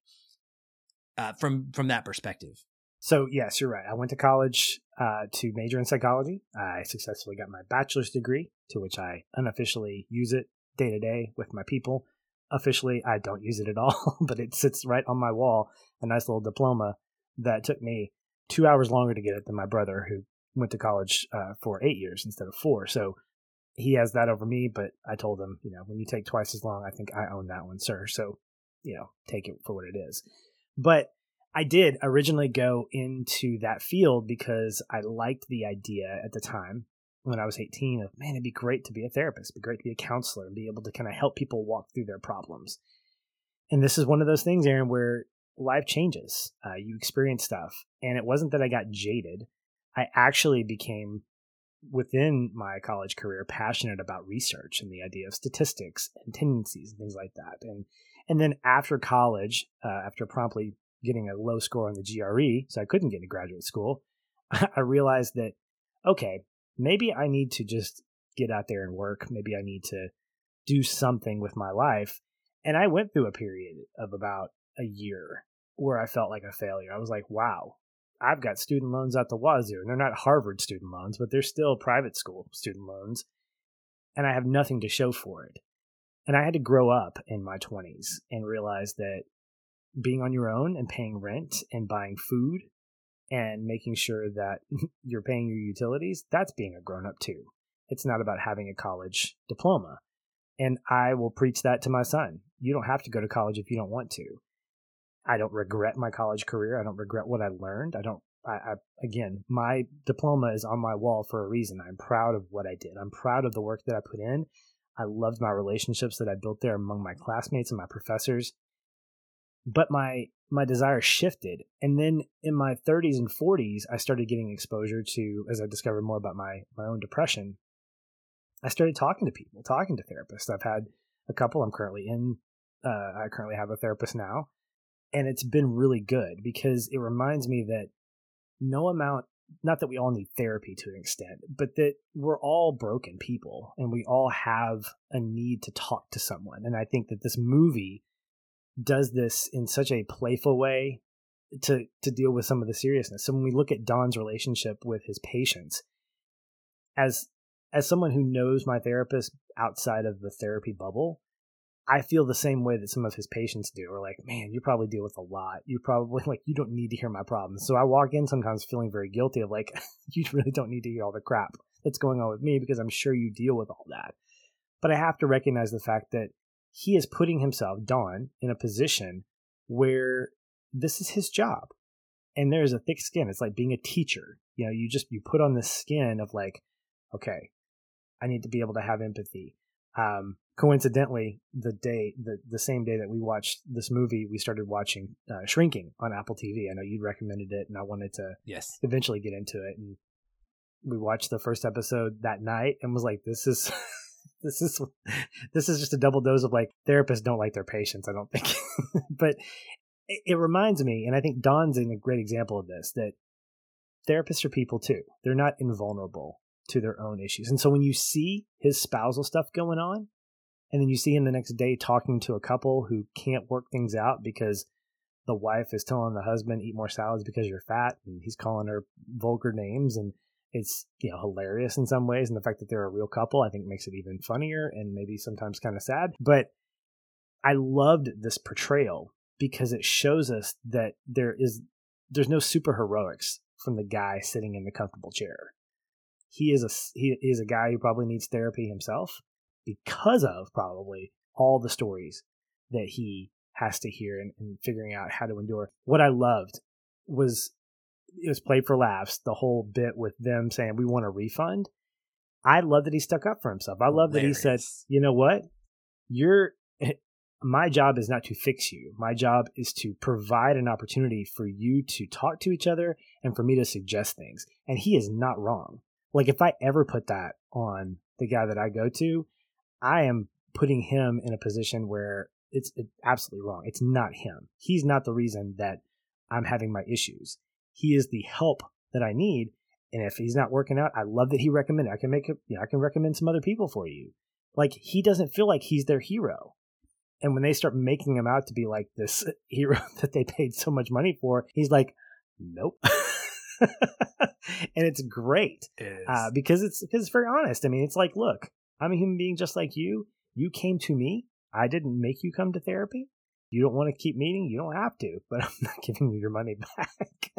Speaker 2: uh, from from that perspective.
Speaker 1: So yes, you're right. I went to college uh, to major in psychology. I successfully got my bachelor's degree, to which I unofficially use it day to day with my people. Officially, I don't use it at all, but it sits right on my wall. A nice little diploma that took me two hours longer to get it than my brother, who went to college uh, for eight years instead of four. So he has that over me, but I told him, you know, when you take twice as long, I think I own that one, sir. So, you know, take it for what it is. But I did originally go into that field because I liked the idea at the time when I was 18 of, man, it'd be great to be a therapist, it'd be great to be a counselor and be able to kind of help people walk through their problems. And this is one of those things, Aaron, where life changes. Uh, you experience stuff. And it wasn't that I got jaded. I actually became within my college career passionate about research and the idea of statistics and tendencies and things like that. And and then after college, uh, after promptly getting a low score on the GRE, so I couldn't get into graduate school, I realized that okay, maybe I need to just get out there and work. Maybe I need to do something with my life. And I went through a period of about a year where I felt like a failure. I was like, wow, I've got student loans at the wazoo, and they're not Harvard student loans, but they're still private school student loans, and I have nothing to show for it. And I had to grow up in my 20s and realize that being on your own and paying rent and buying food and making sure that you're paying your utilities, that's being a grown up too. It's not about having a college diploma. And I will preach that to my son. You don't have to go to college if you don't want to. I don't regret my college career. I don't regret what I learned. I don't. I, I, again, my diploma is on my wall for a reason. I'm proud of what I did. I'm proud of the work that I put in. I loved my relationships that I built there among my classmates and my professors. But my my desire shifted, and then in my 30s and 40s, I started getting exposure to as I discovered more about my my own depression. I started talking to people, talking to therapists. I've had a couple. I'm currently in. Uh, I currently have a therapist now and it's been really good because it reminds me that no amount not that we all need therapy to an extent but that we're all broken people and we all have a need to talk to someone and i think that this movie does this in such a playful way to to deal with some of the seriousness so when we look at don's relationship with his patients as as someone who knows my therapist outside of the therapy bubble, I feel the same way that some of his patients do. Or like, man, you probably deal with a lot. You probably like you don't need to hear my problems. So I walk in sometimes feeling very guilty of like, you really don't need to hear all the crap that's going on with me because I'm sure you deal with all that. But I have to recognize the fact that he is putting himself, Don, in a position where this is his job. And there's a thick skin. It's like being a teacher. You know, you just you put on this skin of like, okay, I need to be able to have empathy. Um, coincidentally, the day the the same day that we watched this movie, we started watching uh, Shrinking on Apple TV. I know you recommended it, and I wanted to
Speaker 2: yes
Speaker 1: eventually get into it. And we watched the first episode that night and was like, this is. this is this is just a double dose of like therapists don't like their patients i don't think. But it, it reminds me and i think don's a great example of this that therapists are people too. They're not invulnerable to their own issues. And so when you see his spousal stuff going on and then you see him the next day talking to a couple who can't work things out because the wife is telling the husband eat more salads because you're fat and he's calling her vulgar names and it's you know hilarious in some ways and the fact that they're a real couple i think makes it even funnier and maybe sometimes kind of sad but i loved this portrayal because it shows us that there is there's no super heroics from the guy sitting in the comfortable chair. He is a he is a guy who probably needs therapy himself because of probably all the stories that he has to hear and, and figuring out how to endure. What i loved was it was played for laughs. The whole bit with them saying we want a refund. I love that he stuck up for himself. I love Hilarious. that he said, "You know what? You're my job is not to fix you. My job is to provide an opportunity for you to talk to each other and for me to suggest things." And he is not wrong. Like if I ever put that on the guy that I go to, I am putting him in a position where it's absolutely wrong. It's not him. He's not the reason that I'm having my issues he is the help that I need. And if he's not working out, I love that he recommended. I can make it. You know, I can recommend some other people for you. Like he doesn't feel like he's their hero. And when they start making him out to be like this hero that they paid so much money for, he's like, nope. and it's great
Speaker 2: it
Speaker 1: uh, because it's because it's very honest. I mean, it's like, look, I'm a human being just like you. You came to me. I didn't make you come to therapy you don't want to keep meeting, you don't have to, but I'm not giving you your money back.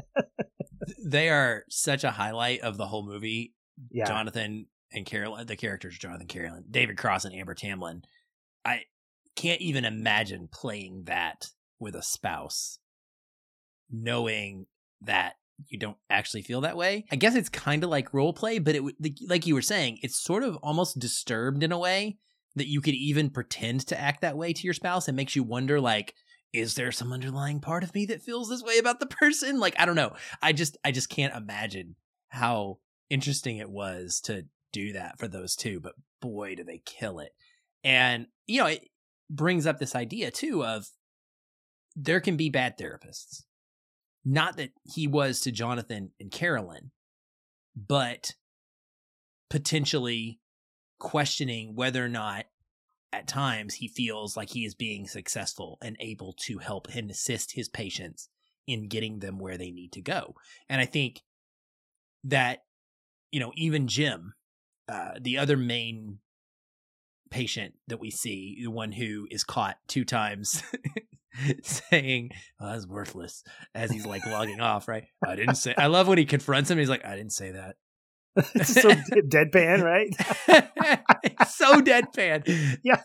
Speaker 2: they are such a highlight of the whole movie.
Speaker 1: Yeah.
Speaker 2: Jonathan and Carolyn, the characters Jonathan Carolyn, David Cross and Amber Tamblyn. I can't even imagine playing that with a spouse, knowing that you don't actually feel that way. I guess it's kind of like role play, but it like you were saying, it's sort of almost disturbed in a way that you could even pretend to act that way to your spouse and makes you wonder like is there some underlying part of me that feels this way about the person? Like i don't know. I just i just can't imagine how interesting it was to do that for those two but boy do they kill it. And you know it brings up this idea too of there can be bad therapists. Not that he was to jonathan and carolyn but potentially questioning whether or not at times he feels like he is being successful and able to help and assist his patients in getting them where they need to go. And I think that, you know, even Jim, uh, the other main patient that we see, the one who is caught two times saying, oh, that's worthless as he's like logging off, right? I didn't say, I love when he confronts him. He's like, I didn't say that.
Speaker 1: so deadpan, right?
Speaker 2: so deadpan.
Speaker 1: Yeah.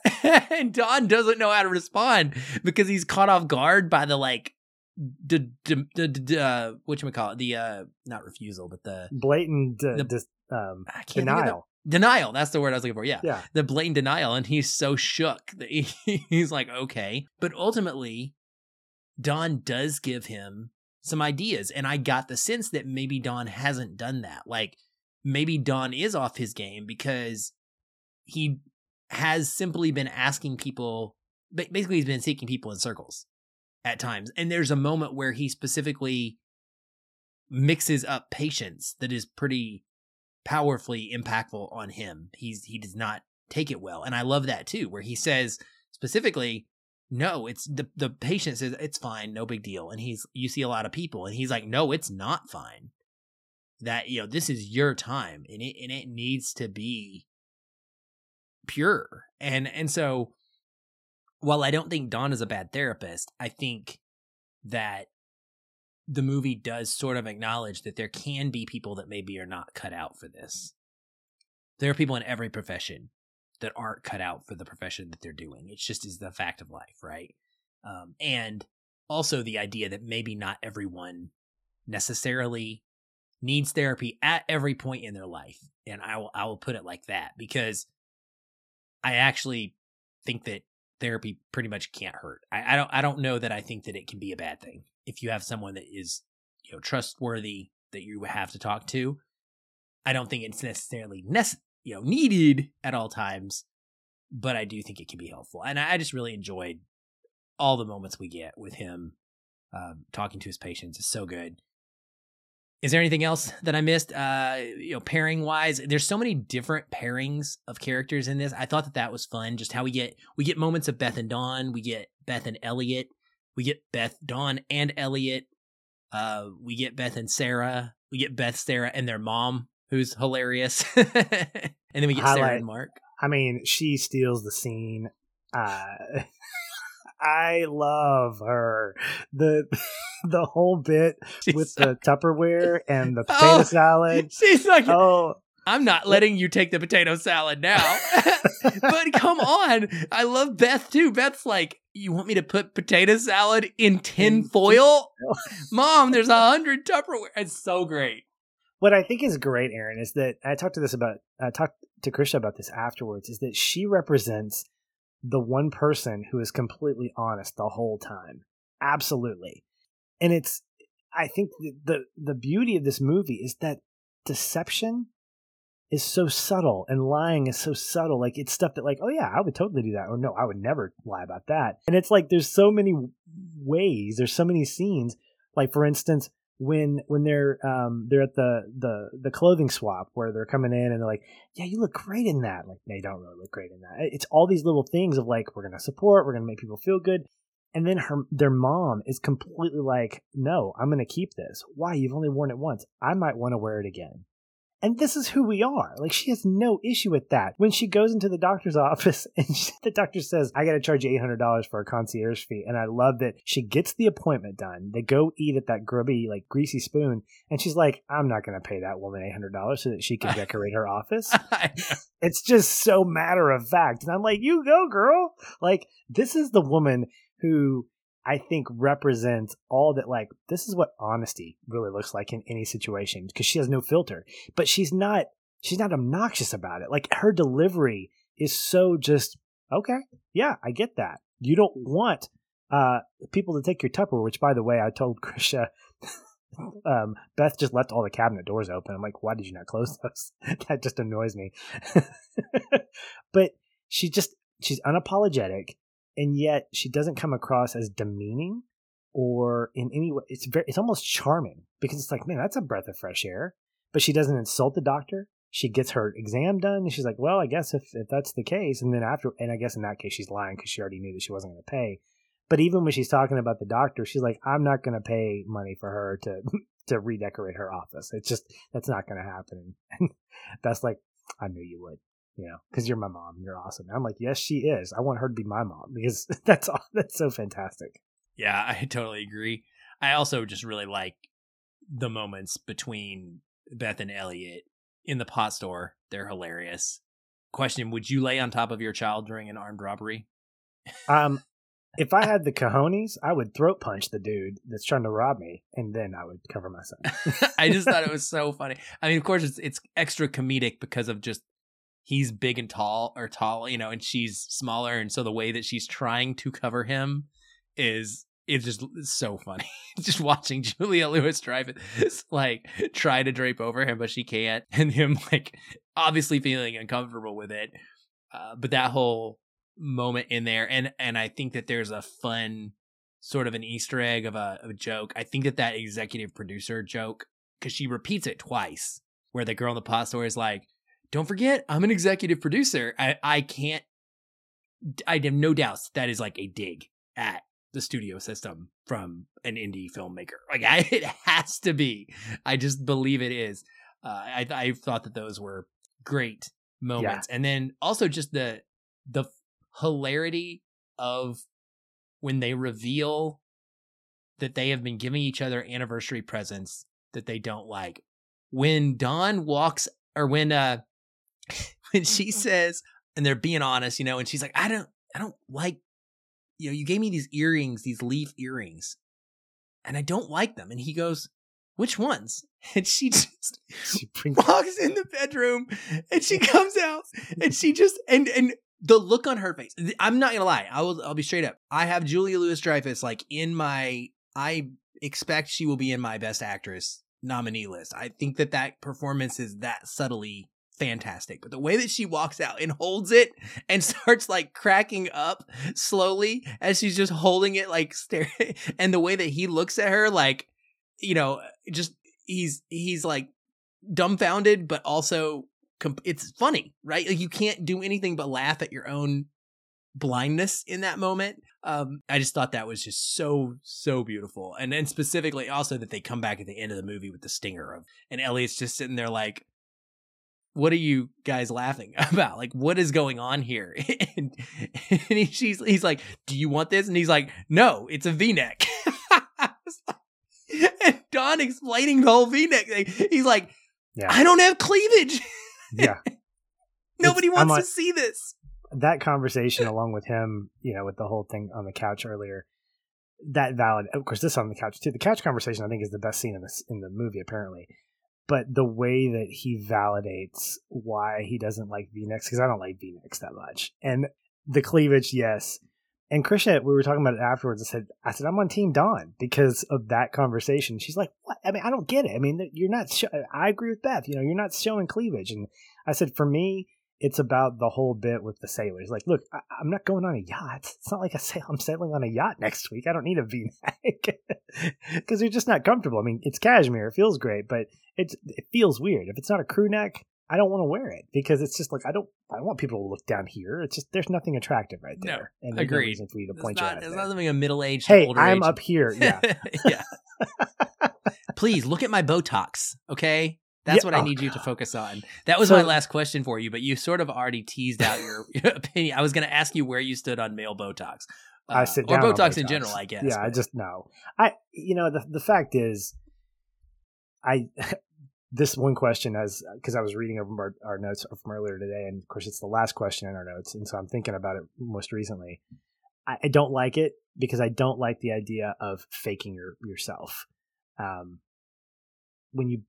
Speaker 2: and Don doesn't know how to respond because he's caught off guard by the like the the uh what you call it the uh not refusal but the
Speaker 1: blatant uh, the, dis, um denial
Speaker 2: denial that's the word i was looking for yeah
Speaker 1: yeah
Speaker 2: the blatant denial and he's so shook that he, he's like okay but ultimately don does give him some ideas and i got the sense that maybe don hasn't done that like maybe Don is off his game because he has simply been asking people basically he's been seeking people in circles at times. And there's a moment where he specifically mixes up patients that is pretty powerfully impactful on him. He's he does not take it well. And i love that too where he says specifically no it's the the patient says it's fine no big deal. And he's you see a lot of people and he's like no it's not fine that you know this is your time and it and it needs to be pure. And and so while I don't think Don is a bad therapist, I think that the movie does sort of acknowledge that there can be people that maybe are not cut out for this. There are people in every profession that aren't cut out for the profession that they're doing. It's just is the fact of life, right? Um, and also the idea that maybe not everyone necessarily needs therapy at every point in their life. And I will I will put it like that because I actually think that therapy pretty much can't hurt. I, I don't I don't know that I think that it can be a bad thing if you have someone that is you know trustworthy that you have to talk to. I don't think it's necessarily nece- you know needed at all times, but I do think it can be helpful. And I, I just really enjoyed all the moments we get with him um, talking to his patients. It's so good. Is there anything else that I missed? Uh, you know, pairing wise, there's so many different pairings of characters in this. I thought that that was fun. Just how we get we get moments of Beth and Don, we get Beth and Elliot, we get Beth, Don, and Elliot. Uh, we get Beth and Sarah. We get Beth, Sarah, and their mom, who's hilarious. and then we get Highlight. Sarah and Mark.
Speaker 1: I mean, she steals the scene. Uh, I love her. The the whole bit she's with the Tupperware and the oh, potato oh, salad.
Speaker 2: She's like, oh. I'm not letting you take the potato salad now. but come on. I love Beth too. Beth's like, you want me to put potato salad in tin foil? Mom, there's a hundred Tupperware. It's so great.
Speaker 1: What I think is great, Aaron, is that I talked to this about I talked to Krisha about this afterwards, is that she represents the one person who is completely honest the whole time. Absolutely. And it's I think the, the the beauty of this movie is that deception is so subtle and lying is so subtle. Like it's stuff that like, oh yeah, I would totally do that. Or no, I would never lie about that. And it's like there's so many ways, there's so many scenes. Like for instance, when when they're um they're at the the the clothing swap where they're coming in and they're like, yeah, you look great in that. Like they don't really look great in that. It's all these little things of like we're gonna support, we're gonna make people feel good. And then her their mom is completely like, no, I'm gonna keep this. Why? You've only worn it once. I might want to wear it again. And this is who we are. Like she has no issue with that. When she goes into the doctor's office and she, the doctor says, I got to charge you $800 for a concierge fee. And I love that she gets the appointment done. They go eat at that grubby, like greasy spoon. And she's like, I'm not going to pay that woman $800 so that she can decorate her office. it's just so matter of fact. And I'm like, you go, girl. Like this is the woman who I think represents all that like this is what honesty really looks like in any situation because she has no filter. But she's not she's not obnoxious about it. Like her delivery is so just okay. Yeah, I get that. You don't want uh people to take your Tupperware, which by the way, I told Krisha um, Beth just left all the cabinet doors open. I'm like, why did you not close those? that just annoys me. but she just she's unapologetic and yet she doesn't come across as demeaning or in any way. It's very, it's almost charming because it's like, man, that's a breath of fresh air. But she doesn't insult the doctor. She gets her exam done, and she's like, well, I guess if, if that's the case, and then after, and I guess in that case she's lying because she already knew that she wasn't going to pay. But even when she's talking about the doctor, she's like, I'm not going to pay money for her to to redecorate her office. It's just that's not going to happen. And that's like, I knew you would you know, because you're my mom, you're awesome. And I'm like, yes, she is. I want her to be my mom because that's all, that's so fantastic.
Speaker 2: Yeah, I totally agree. I also just really like the moments between Beth and Elliot in the pot store. They're hilarious. Question: Would you lay on top of your child during an armed robbery?
Speaker 1: Um, if I had the cojones, I would throat punch the dude that's trying to rob me, and then I would cover myself.
Speaker 2: I just thought it was so funny. I mean, of course, it's it's extra comedic because of just he's big and tall or tall, you know, and she's smaller, and so the way that she's trying to cover him is it's just so funny. just watching Julia Louis Dreyfus, like try to drape over him, but she can't, and him like obviously feeling uncomfortable with it. Uh, but that whole moment in there, and and I think that there's a fun sort of an Easter egg of a, of a joke. I think that that executive producer joke because she repeats it twice, where the girl in the pot store is like, don't forget, I'm an executive producer. I, I can't, I have no doubts that is like a dig at the studio system from an indie filmmaker. Like I, it has to be. I just believe it is. Uh, I, I thought that those were great moments. And then also just the the hilarity of when they reveal that they have been giving each other anniversary presents that they don't like. When Don walks or when uh when she mm-hmm. says and they're being honest, you know, and she's like, I don't I don't like you know, you gave me these earrings, these leaf earrings, and I don't like them. And he goes, Which ones? And she just
Speaker 1: She brings
Speaker 2: walks in the bedroom and she comes out and she just and and the look on her face. I'm not gonna lie. I will I'll be straight up. I have Julia Louis Dreyfus like in my I expect she will be in my best actress nominee list. I think that that performance is that subtly fantastic. But the way that she walks out and holds it and starts like cracking up slowly as she's just holding it like staring and the way that he looks at her like you know just he's he's like dumbfounded but also comp- it's funny right? Like you can't do anything but laugh at your own blindness in that moment. Um i just thought that was just so so beautiful. And then specifically also that they come back at the end of the movie with the stinger of and elliot's just sitting there like what are you guys laughing about like what is going on here and, and he, she's he's like do you want this and he's like no it's a v-neck and Don explaining the whole V-neck thing. He's like,
Speaker 1: Yeah.
Speaker 2: I don't have cleavage.
Speaker 1: yeah.
Speaker 2: Nobody
Speaker 1: It's-
Speaker 2: wants
Speaker 1: like-
Speaker 2: to see this.
Speaker 1: that conversation along with him, you know, with the whole thing on the couch earlier, that valid. Of course, this on the couch too. The couch conversation, I think, is the best scene in this in the movie, apparently. But the way that he validates why he doesn't like V necks, because I don't like V necks that much, and the cleavage, yes. And Krisha, we were talking about it afterwards. I said, I said, I'm on Team Don because of that conversation. She's like, what? I mean, I don't get it. I mean, you're not. I agree with Beth. You know, you're not showing cleavage. And I said, for me, it's about the whole bit with the sailors. Like, look, I, I'm not going on a yacht. It's not like I sail. I'm sailing on a yacht next week. I don't need a V-neck because they're just not comfortable. I mean, it's cashmere. It feels great, but it's it feels weird. If it's not a crew neck, I don't want to wear it because it's just like I don't. I don't want people to look down here. It's just there's nothing attractive right
Speaker 2: No,
Speaker 1: there, and there's no
Speaker 2: agreed.
Speaker 1: reason for you to
Speaker 2: It's
Speaker 1: point
Speaker 2: not,
Speaker 1: your
Speaker 2: it's not something a middle aged.
Speaker 1: Hey,
Speaker 2: older
Speaker 1: I'm
Speaker 2: age-
Speaker 1: up here. Yeah,
Speaker 2: yeah. Please look at my Botox. Okay. That's
Speaker 1: Yeah,
Speaker 2: what I need you to focus on. That was
Speaker 1: So-
Speaker 2: my last question for you, but you sort of already teased out your, opinion. I was going to ask you where you stood on male Botox.
Speaker 1: I
Speaker 2: Uh,
Speaker 1: sit
Speaker 2: or
Speaker 1: down on
Speaker 2: Botox, in general, I guess.
Speaker 1: Yeah, I just no. I you know the the fact is, I this one question as because I was reading over our, our notes from earlier today, and of course it's the last question in our notes, and so I'm thinking about it most recently. I, I don't like it because I don't like the idea of faking your yourself. Um, when you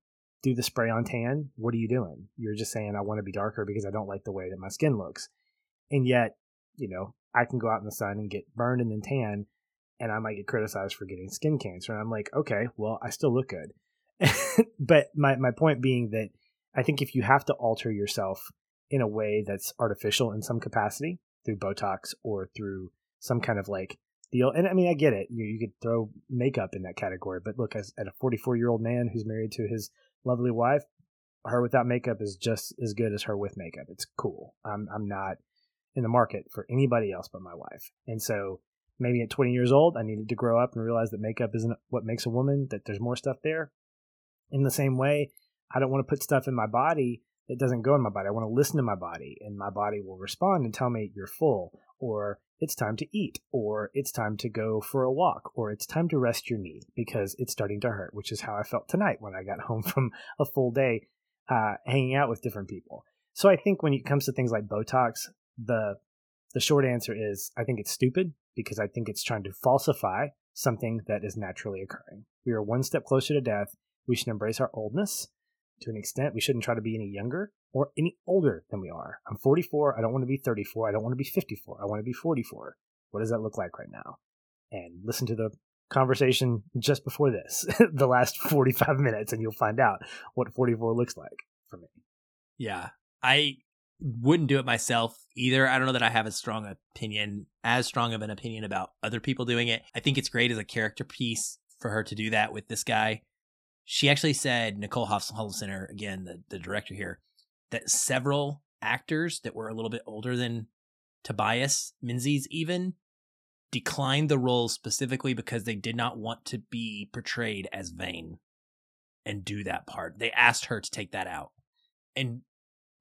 Speaker 1: do the spray on tan, what are you doing? You're just saying I want to be darker because I don't like the way that my skin looks, and yet you know I can go out in the sun and get burned and then tan, and I might get criticized for getting skin cancer. And I'm like, okay, well, I still look good. but my, my point being that I think if you have to alter yourself in a way that's artificial in some capacity through Botox or through some kind of like deal, and I mean, I get it. You, you could throw makeup in that category, but look, as at a 44 year old man who's married to his lovely wife, her without makeup is just as good as her with makeup. It's cool. I'm, I'm not in the market for anybody else but my wife. And so maybe at 20 years old, I needed to grow up and realize that makeup isn't what makes a woman, that there's more stuff there. In the same way, I don't want to put stuff in my body that doesn't go in my body. I want to listen to my body, and my body will respond and tell me you're full, or it's time to eat, or it's time to go for a walk, or it's time to rest your knee because it's starting to hurt, which is how I felt tonight when I got home from a full day uh, hanging out with different people. So I think when it comes to things like Botox, the the short answer is I think it's stupid because I think it's trying to falsify something that is naturally occurring. We are one step closer to death. We should embrace our oldness to an extent. We shouldn't try to be any younger or any older than we are. I'm 44. I don't want to be 34. I don't want to be 54. I want to be 44. What does that look like right now? And listen to the conversation just before this, the last 45 minutes, and you'll find out what 44 looks like for me.
Speaker 2: Yeah. I wouldn't do it myself either. I don't know that I have a strong opinion, as strong of an opinion about other people doing it. I think it's great as a character piece for her to do that with this guy. She actually said, Nicole Holofcener, again, the, the director here, that several actors that were a little bit older than Tobias Menzies even declined the role specifically because they did not want to be portrayed as vain and do that part. They asked her to take that out. And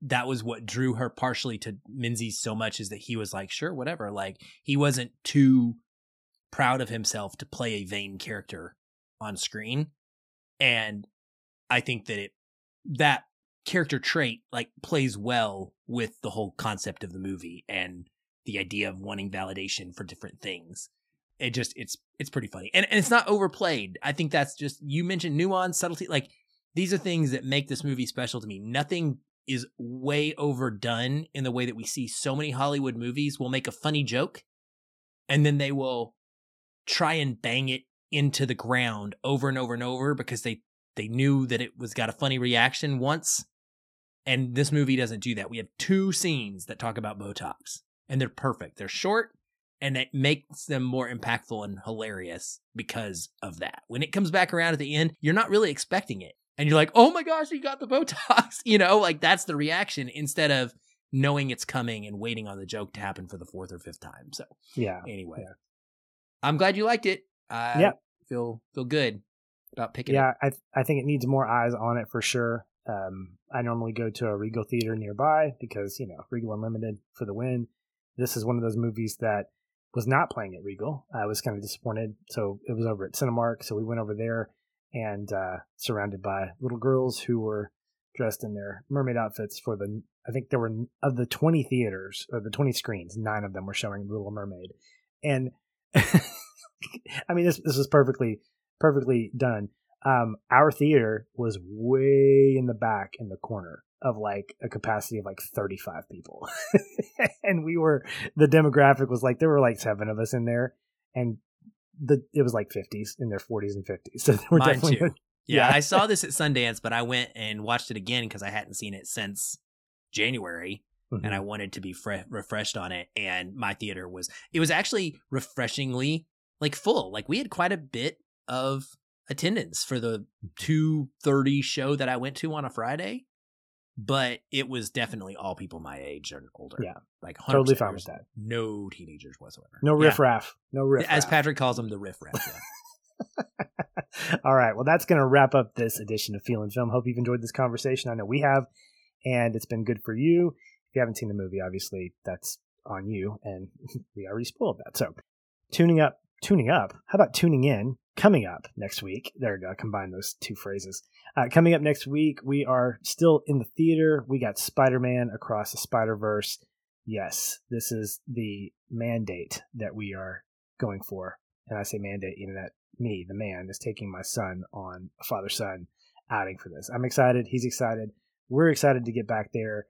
Speaker 2: that was what drew her partially to Menzies so much is that he was like, sure, whatever. Like he wasn't too proud of himself to play a vain character on screen. And I think that it that character trait like plays well with the whole concept of the movie and the idea of wanting validation for different things. It just it's it's pretty funny. And, and it's not overplayed. I think that's just you mentioned nuance, subtlety, like these are things that make this movie special to me. Nothing is way overdone in the way that we see so many Hollywood movies will make a funny joke and then they will try and bang it into the ground over and over and over because they they knew that it was got a funny reaction once. And this movie doesn't do that. We have two scenes that talk about botox and they're perfect. They're short and it makes them more impactful and hilarious because of that. When it comes back around at the end you're not really expecting it. And you're like oh my gosh he got the botox you know? Like that's the reaction instead of knowing it's coming and waiting on the joke to happen for the fourth or fifth time. So
Speaker 1: Yeah.
Speaker 2: anyway.
Speaker 1: Yeah.
Speaker 2: i'm glad you liked it. I
Speaker 1: Yeah.
Speaker 2: Feel feel good about picking it
Speaker 1: Yeah, I I think it needs more eyes on it for sure. Um, I normally go to a Regal theater nearby because you know Regal Unlimited for the win. This is one of those movies that was not playing at Regal. I was kind of disappointed, so it was over at Cinemark. So we went over there and uh, surrounded by little girls who were dressed in their mermaid outfits for the. I think there were of the twenty theaters or the twenty screens, nine of them were showing Little Mermaid, and I mean this this was perfectly perfectly done. Um, our theater was way in the back in the corner of like a capacity of like 35 people. and we were, the demographic was like, there were like seven of us in there and the, it was like 50s in their 40s and 50s. So they were
Speaker 2: Mine
Speaker 1: definitely,
Speaker 2: too. Yeah,
Speaker 1: Yeah.
Speaker 2: I saw this at Sundance, but I went and watched it again because I hadn't seen it since January,
Speaker 1: Mhm.
Speaker 2: and I wanted to be fre- refreshed on it. And my theater was it was actually refreshingly like full. Like we had quite a bit of attendance for the two thirty show that I went to on a Friday, but it was definitely all people my age and older.
Speaker 1: Yeah.
Speaker 2: like 100.
Speaker 1: totally fine with that.
Speaker 2: No teenagers whatsoever.
Speaker 1: No
Speaker 2: Yeah.
Speaker 1: riffraff. No riffraff.
Speaker 2: As Patrick calls them, the riff raff. Yeah.
Speaker 1: All right. Well, that's going to wrap up this edition of Feelin' Film. Hope you've enjoyed this conversation. I know we have, and it's been good for you. You haven't seen the movie, obviously that's on you, and we already spoiled that. So, tuning up, tuning up. How about tuning in? Coming up next week. There we go. Combine those two phrases. Uh, coming up next week, we are still in the theater. We got Spider Man Across the Spider Verse. Yes, this is the mandate that we are going for. And I say mandate, know, that me, the man, is taking my son on a father son outing for this. I'm excited. He's excited. We're excited to get back there.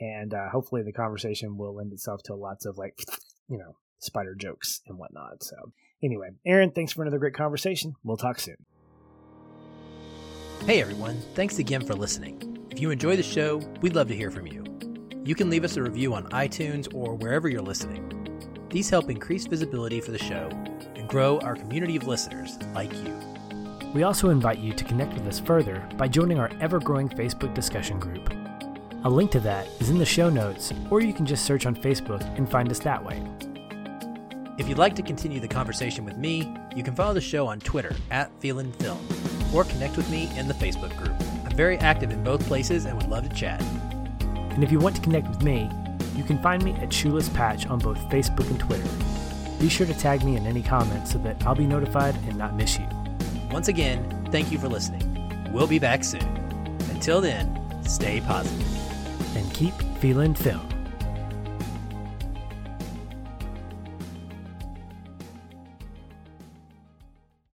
Speaker 1: And uh, hopefully the conversation will lend itself to lots of like, you know, spider jokes and whatnot. So, anyway, Aaron, thanks for another great conversation. We'll talk soon.
Speaker 2: Hey everyone, thanks again for listening. If you enjoy the show, we'd love to hear from you. You can leave us a review on iTunes or wherever you're listening. These help increase visibility for the show and grow our community of listeners like you.
Speaker 1: We also invite you to connect with us further by joining our ever growing Facebook discussion group. A link to that is in the show notes, or you can just search on Facebook and find us that way.
Speaker 2: If you'd like to continue the conversation with me, you can follow the show on Twitter at Feelin' Film or connect with me in the Facebook group. I'm very active in both places and would love to chat.
Speaker 1: And if you want to connect with me, you can find me at Shoeless Patch on both Facebook and Twitter. Be sure to tag me in any comments so that I'll be notified and not miss you.
Speaker 2: Once again, thank you for listening. We'll be back soon. Until then, stay positive.
Speaker 1: Feelin' Film.